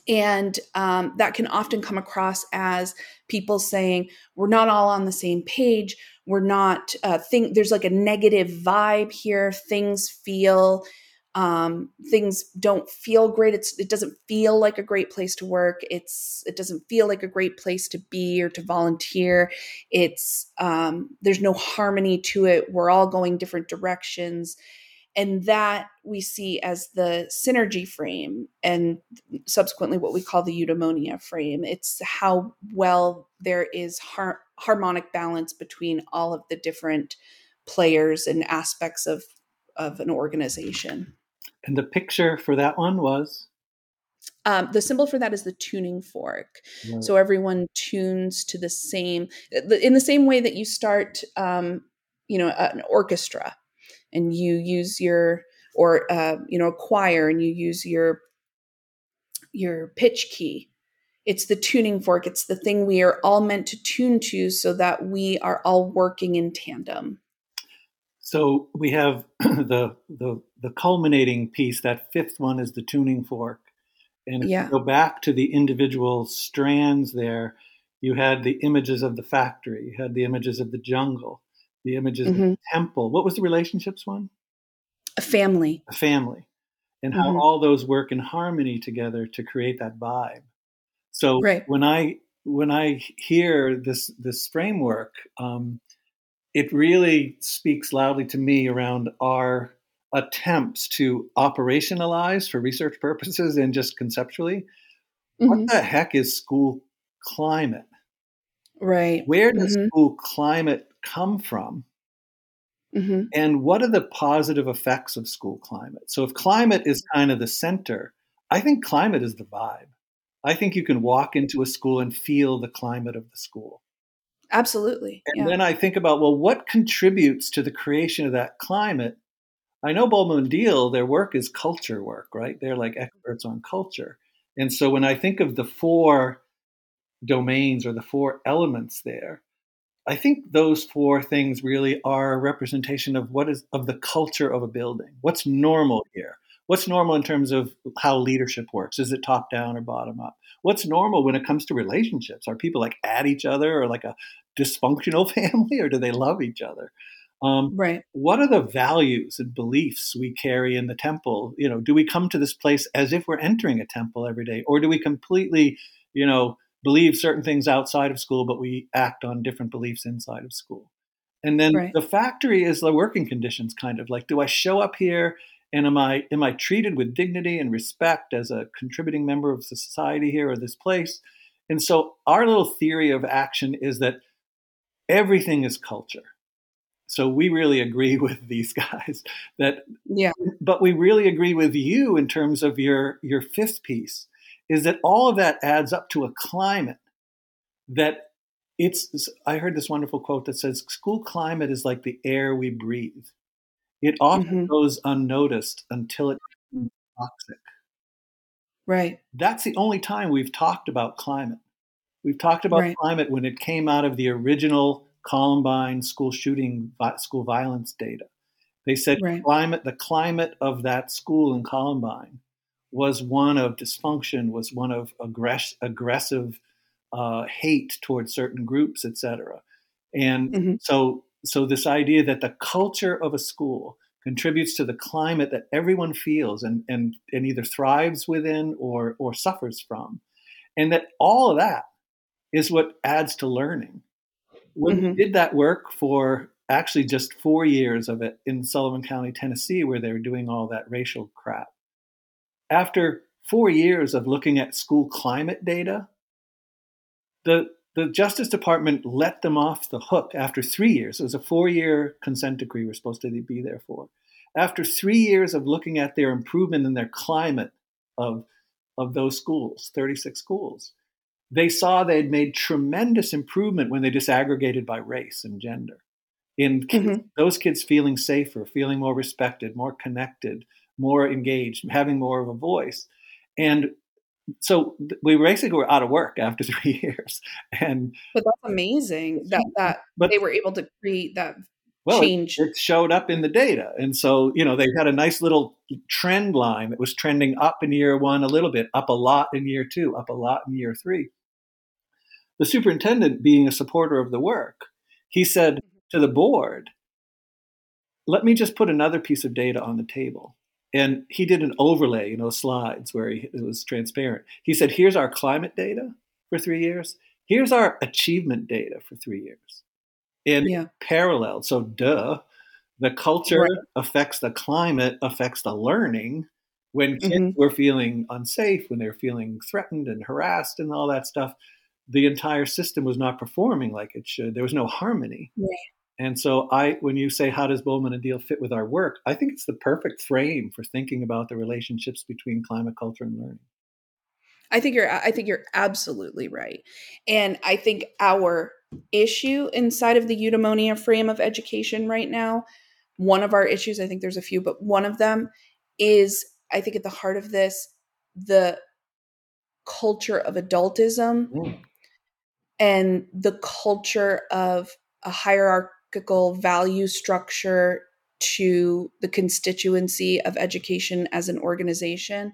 And um, that can often come across as people saying, we're not all on the same page. We're not, uh, think there's like a negative vibe here. Things feel um, things don't feel great. It's it doesn't feel like a great place to work. It's it doesn't feel like a great place to be or to volunteer. It's um, there's no harmony to it. We're all going different directions. And that we see as the synergy frame and subsequently what we call the eudaimonia frame. It's how well there is har- harmonic balance between all of the different players and aspects of of an organization and the picture for that one was? Um, the symbol for that is the tuning fork. Right. So everyone tunes to the same, in the same way that you start, um, you know, an orchestra, and you use your, or uh, you know, a choir, and you use your your pitch key. It's the tuning fork. It's the thing we are all meant to tune to, so that we are all working in tandem. So we have the, the the culminating piece. That fifth one is the tuning fork, and if yeah. you go back to the individual strands there, you had the images of the factory, you had the images of the jungle, the images mm-hmm. of the temple. What was the relationships one? A family. A family. And how mm-hmm. all those work in harmony together to create that vibe. So right. when I when I hear this this framework, um, it really speaks loudly to me around our attempts to operationalize for research purposes and just conceptually. Mm-hmm. What the heck is school climate? Right. Where does mm-hmm. school climate come from? Mm-hmm. And what are the positive effects of school climate? So, if climate is kind of the center, I think climate is the vibe. I think you can walk into a school and feel the climate of the school. Absolutely. And yeah. then I think about, well, what contributes to the creation of that climate? I know Deal, their work is culture work, right? They're like mm-hmm. experts on culture. And so when I think of the four domains or the four elements there, I think those four things really are a representation of what is of the culture of a building. What's normal mm-hmm. here? What's normal in terms of how leadership works? Is it top down or bottom up? What's normal when it comes to relationships? Are people like at each other or like a dysfunctional family or do they love each other? Um, right. What are the values and beliefs we carry in the temple? You know, do we come to this place as if we're entering a temple every day, or do we completely, you know, believe certain things outside of school, but we act on different beliefs inside of school? And then right. the factory is the working conditions, kind of like, do I show up here and am I am I treated with dignity and respect as a contributing member of the society here or this place? And so our little theory of action is that everything is culture. So we really agree with these guys that yeah. But we really agree with you in terms of your your fifth piece is that all of that adds up to a climate that it's I heard this wonderful quote that says school climate is like the air we breathe. It often mm-hmm. goes unnoticed until it becomes toxic. Right. That's the only time we've talked about climate. We've talked about right. climate when it came out of the original Columbine school shooting, school violence data. They said right. climate, the climate of that school in Columbine was one of dysfunction, was one of aggress- aggressive uh, hate towards certain groups, etc. And mm-hmm. so so this idea that the culture of a school contributes to the climate that everyone feels and, and, and either thrives within or, or suffers from. And that all of that is what adds to learning. When mm-hmm. did that work for actually just four years of it in Sullivan County, Tennessee, where they were doing all that racial crap. After four years of looking at school climate data, the the Justice Department let them off the hook after three years. It was a four year consent decree we're supposed to be there for. After three years of looking at their improvement in their climate of, of those schools, 36 schools, they saw they'd made tremendous improvement when they disaggregated by race and gender. In kids, mm-hmm. those kids feeling safer, feeling more respected, more connected, more engaged, having more of a voice. And so we basically were out of work after three years and but that's amazing that that but, they were able to create that well, change it, it, showed up in the data and so you know they had a nice little trend line that was trending up in year one a little bit up a lot in year two up a lot in year three the superintendent being a supporter of the work he said to the board let me just put another piece of data on the table and he did an overlay, you know, slides where he, it was transparent. He said, "Here's our climate data for three years. Here's our achievement data for three years." In yeah. parallel, so duh, the culture right. affects the climate, affects the learning. When kids mm-hmm. were feeling unsafe, when they were feeling threatened and harassed, and all that stuff, the entire system was not performing like it should. There was no harmony. Right. And so I when you say how does Bolman and Deal fit with our work, I think it's the perfect frame for thinking about the relationships between climate culture and learning. I think you're I think you're absolutely right. And I think our issue inside of the eudaimonia frame of education right now, one of our issues, I think there's a few, but one of them is I think at the heart of this the culture of adultism mm. And the culture of a hierarchical value structure to the constituency of education as an organization.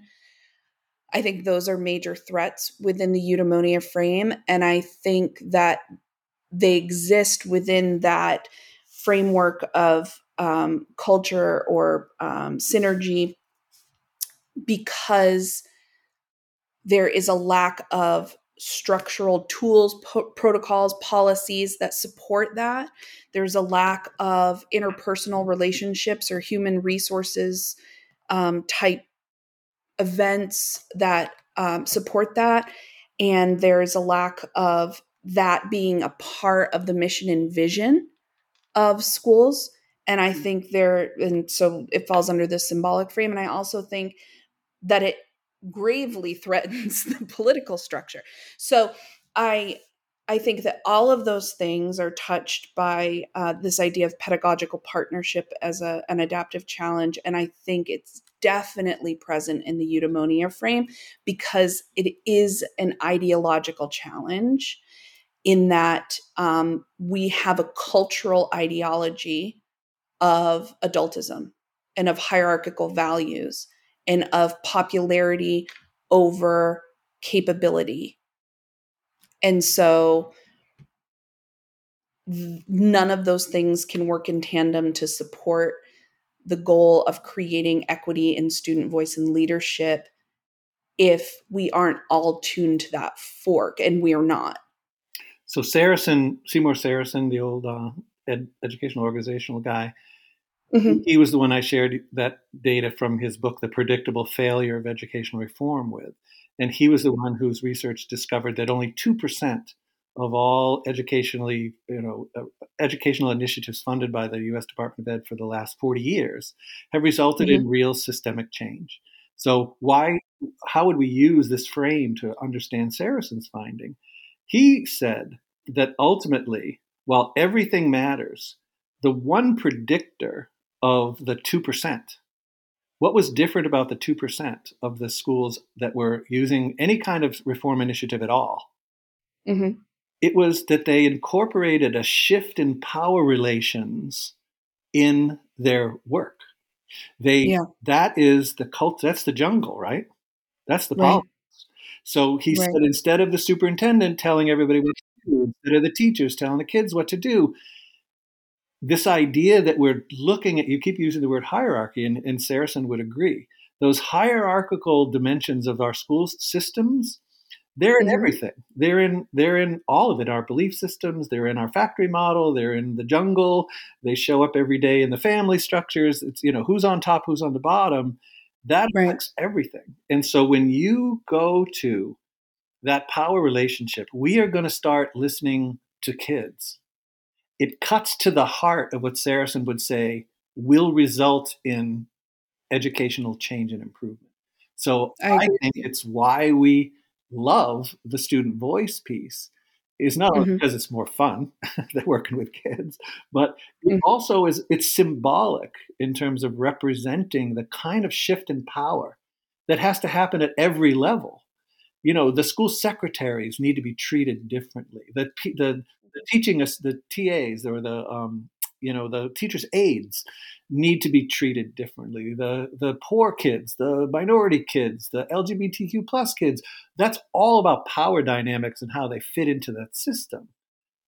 I think those are major threats within the eudaimonia frame. And I think that they exist within that framework of um, culture or um, synergy because there is a lack of structural tools, po- protocols, policies that support that. There's a lack of interpersonal relationships or human resources um, type events that um, support that. And there's a lack of that being a part of the mission and vision of schools. And I think there, and so it falls under this symbolic frame. And I also think that it gravely threatens the political structure. So I I think that all of those things are touched by uh, this idea of pedagogical partnership as a, an adaptive challenge. And I think it's definitely present in the eudaimonia frame because it is an ideological challenge in that um, we have a cultural ideology of adultism and of hierarchical values and of popularity over capability. And so none of those things can work in tandem to support the goal of creating equity in student voice and leadership if we aren't all tuned to that fork and we are not so Sarason, Seymour Sarason, the old uh, ed, educational organizational guy, mm-hmm. he was the one I shared that data from his book, The Predictable Failure of Educational Reform, with. And he was the one whose research discovered that only 2% of all educationally, you know, uh, educational initiatives funded by the U.S. Department of Ed for the last 40 years have resulted mm-hmm. in real systemic change. So why, how would we use this frame to understand Sarason's finding? He said that ultimately, while everything matters, the one predictor of the 2%, what was different about the 2% of the schools that were using any kind of reform initiative at all? Mm-hmm. It was that they incorporated a shift in power relations in their work. They yeah. that is the cult that's the jungle, right? That's the problem. So he right. said instead of the superintendent telling everybody what to do, instead of the teachers telling the kids what to do, this idea that we're looking at, you keep using the word hierarchy, and, and Sarason would agree. Those hierarchical dimensions of our school systems, they're in mm-hmm. everything. They're in they're in all of it. Our belief systems, they're in our factory model, they're in the jungle, they show up every day in the family structures. It's you know, who's on top, who's on the bottom. That right. affects everything. And so when you go to that power relationship, we are going to start listening to kids. It cuts to the heart of what Sarason would say will result in educational change and improvement. So I, I think it's why we love the student voice piece is not only mm-hmm. because it's more fun than working with kids, but it mm-hmm. also is it's symbolic in terms of representing the kind of shift in power that has to happen at every level. You know, the school secretaries need to be treated differently. The the, the teaching us the TAs or the um, you know the teachers aides need to be treated differently. The the poor kids the minority kids the lgbtq plus kids that's all about power dynamics and how they fit into that system.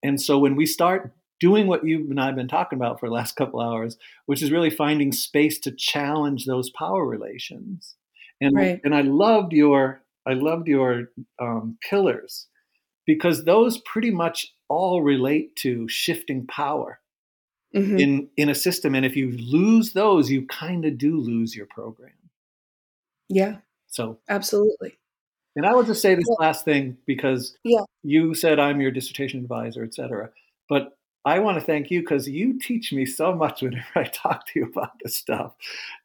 And so when we start doing what you and i've been talking about for the last couple hours which is really finding space to challenge those power relations. And right. and i loved your i loved your um, pillars because those pretty much all relate to shifting power mm-hmm. in in a system. And if you lose those you kind of do lose your program. Yeah. So absolutely. And i will just say this well, last thing because yeah. you said i'm your dissertation advisor etc but i want to thank you because you teach me so much whenever i talk to you about this stuff.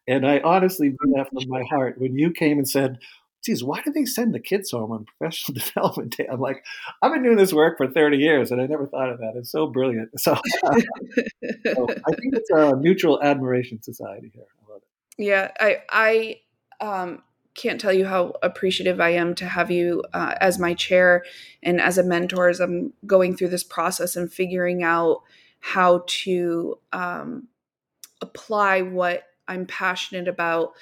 And i honestly mean that from my heart when you came and said geez, why do they send the kids home on professional development day? I'm like, I've been doing this work for 30 years and I never thought of that. It's so brilliant. So, so I think it's a mutual admiration society here. I love it. Yeah, I, I, um, can't tell you how appreciative I am to have you uh, as my chair and as a mentor as I'm going through this process and figuring out how to um, apply what I'm passionate about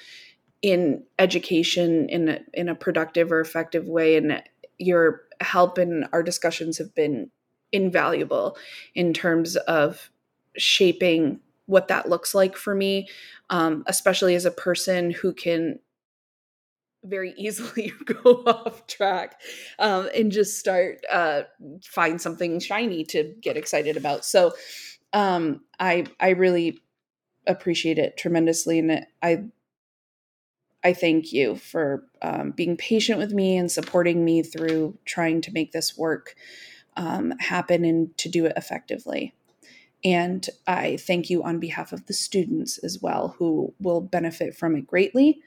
in education in a, in a productive or effective way and your help in our discussions have been invaluable in terms of shaping what that looks like for me um, especially as a person who can very easily go off track um, and just start uh, find something shiny to get excited about. So um, i i really appreciate it tremendously and i I thank you for um, being patient with me and supporting me through trying to make this work um, happen and to do it effectively. And I thank you on behalf of the students as well, who will benefit from it greatly.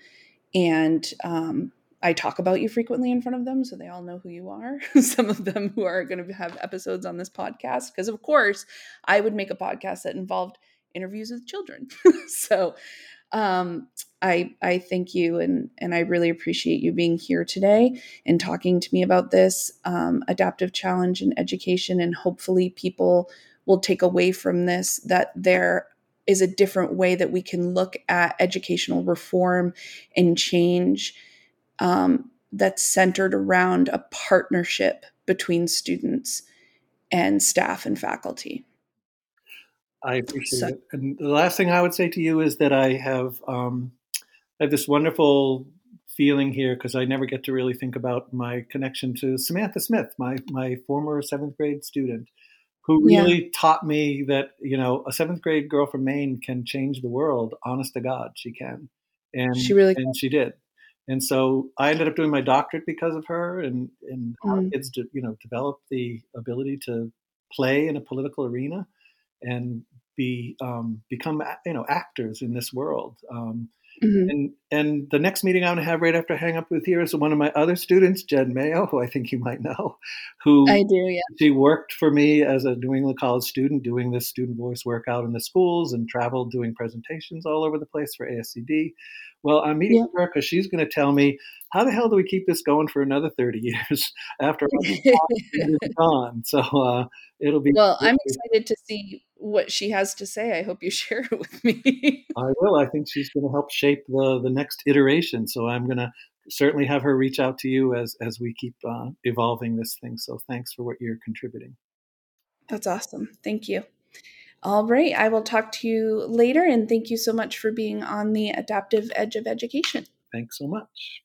And um, I talk about you frequently in front of them so they all know who you are. Some of them who are going to have episodes on this podcast, because of course, I would make a podcast that involved interviews with children. so um, I I thank you and and I really appreciate you being here today and talking to me about this um, adaptive challenge in education and hopefully people will take away from this that there is a different way that we can look at educational reform and change um, that's centered around a partnership between students and staff and faculty. I appreciate so, it. And the last thing I would say to you is that I have um, I have this wonderful feeling here because I never get to really think about my connection to Samantha Smith, my my former seventh grade student, who really yeah. taught me that you know a seventh grade girl from Maine can change the world. Honest to God, she can, and she really and she did. And so I ended up doing my doctorate because of her, and and mm. kids, you know, develop the ability to play in a political arena and be um, become you know actors in this world. Um, mm-hmm. And and the next meeting I'm going to have right after I hang up with here is one of my other students, Jen Mayo, who I think you might know, who I do. Yeah, she worked for me as a New England College student, doing this student voice work out in the schools and traveled doing presentations all over the place for ASCD. Well, I'm meeting yeah. her because she's going to tell me how the hell do we keep this going for another 30 years after I'm gone? So uh, it'll be. Well, I'm excited to see what she has to say. I hope you share it with me. I will. I think she's going to help shape the the next iteration. So I'm going to certainly have her reach out to you as as we keep uh, evolving this thing. So thanks for what you're contributing. That's awesome. Thank you. All right. I will talk to you later. And thank you so much for being on the adaptive edge of education. Thanks so much.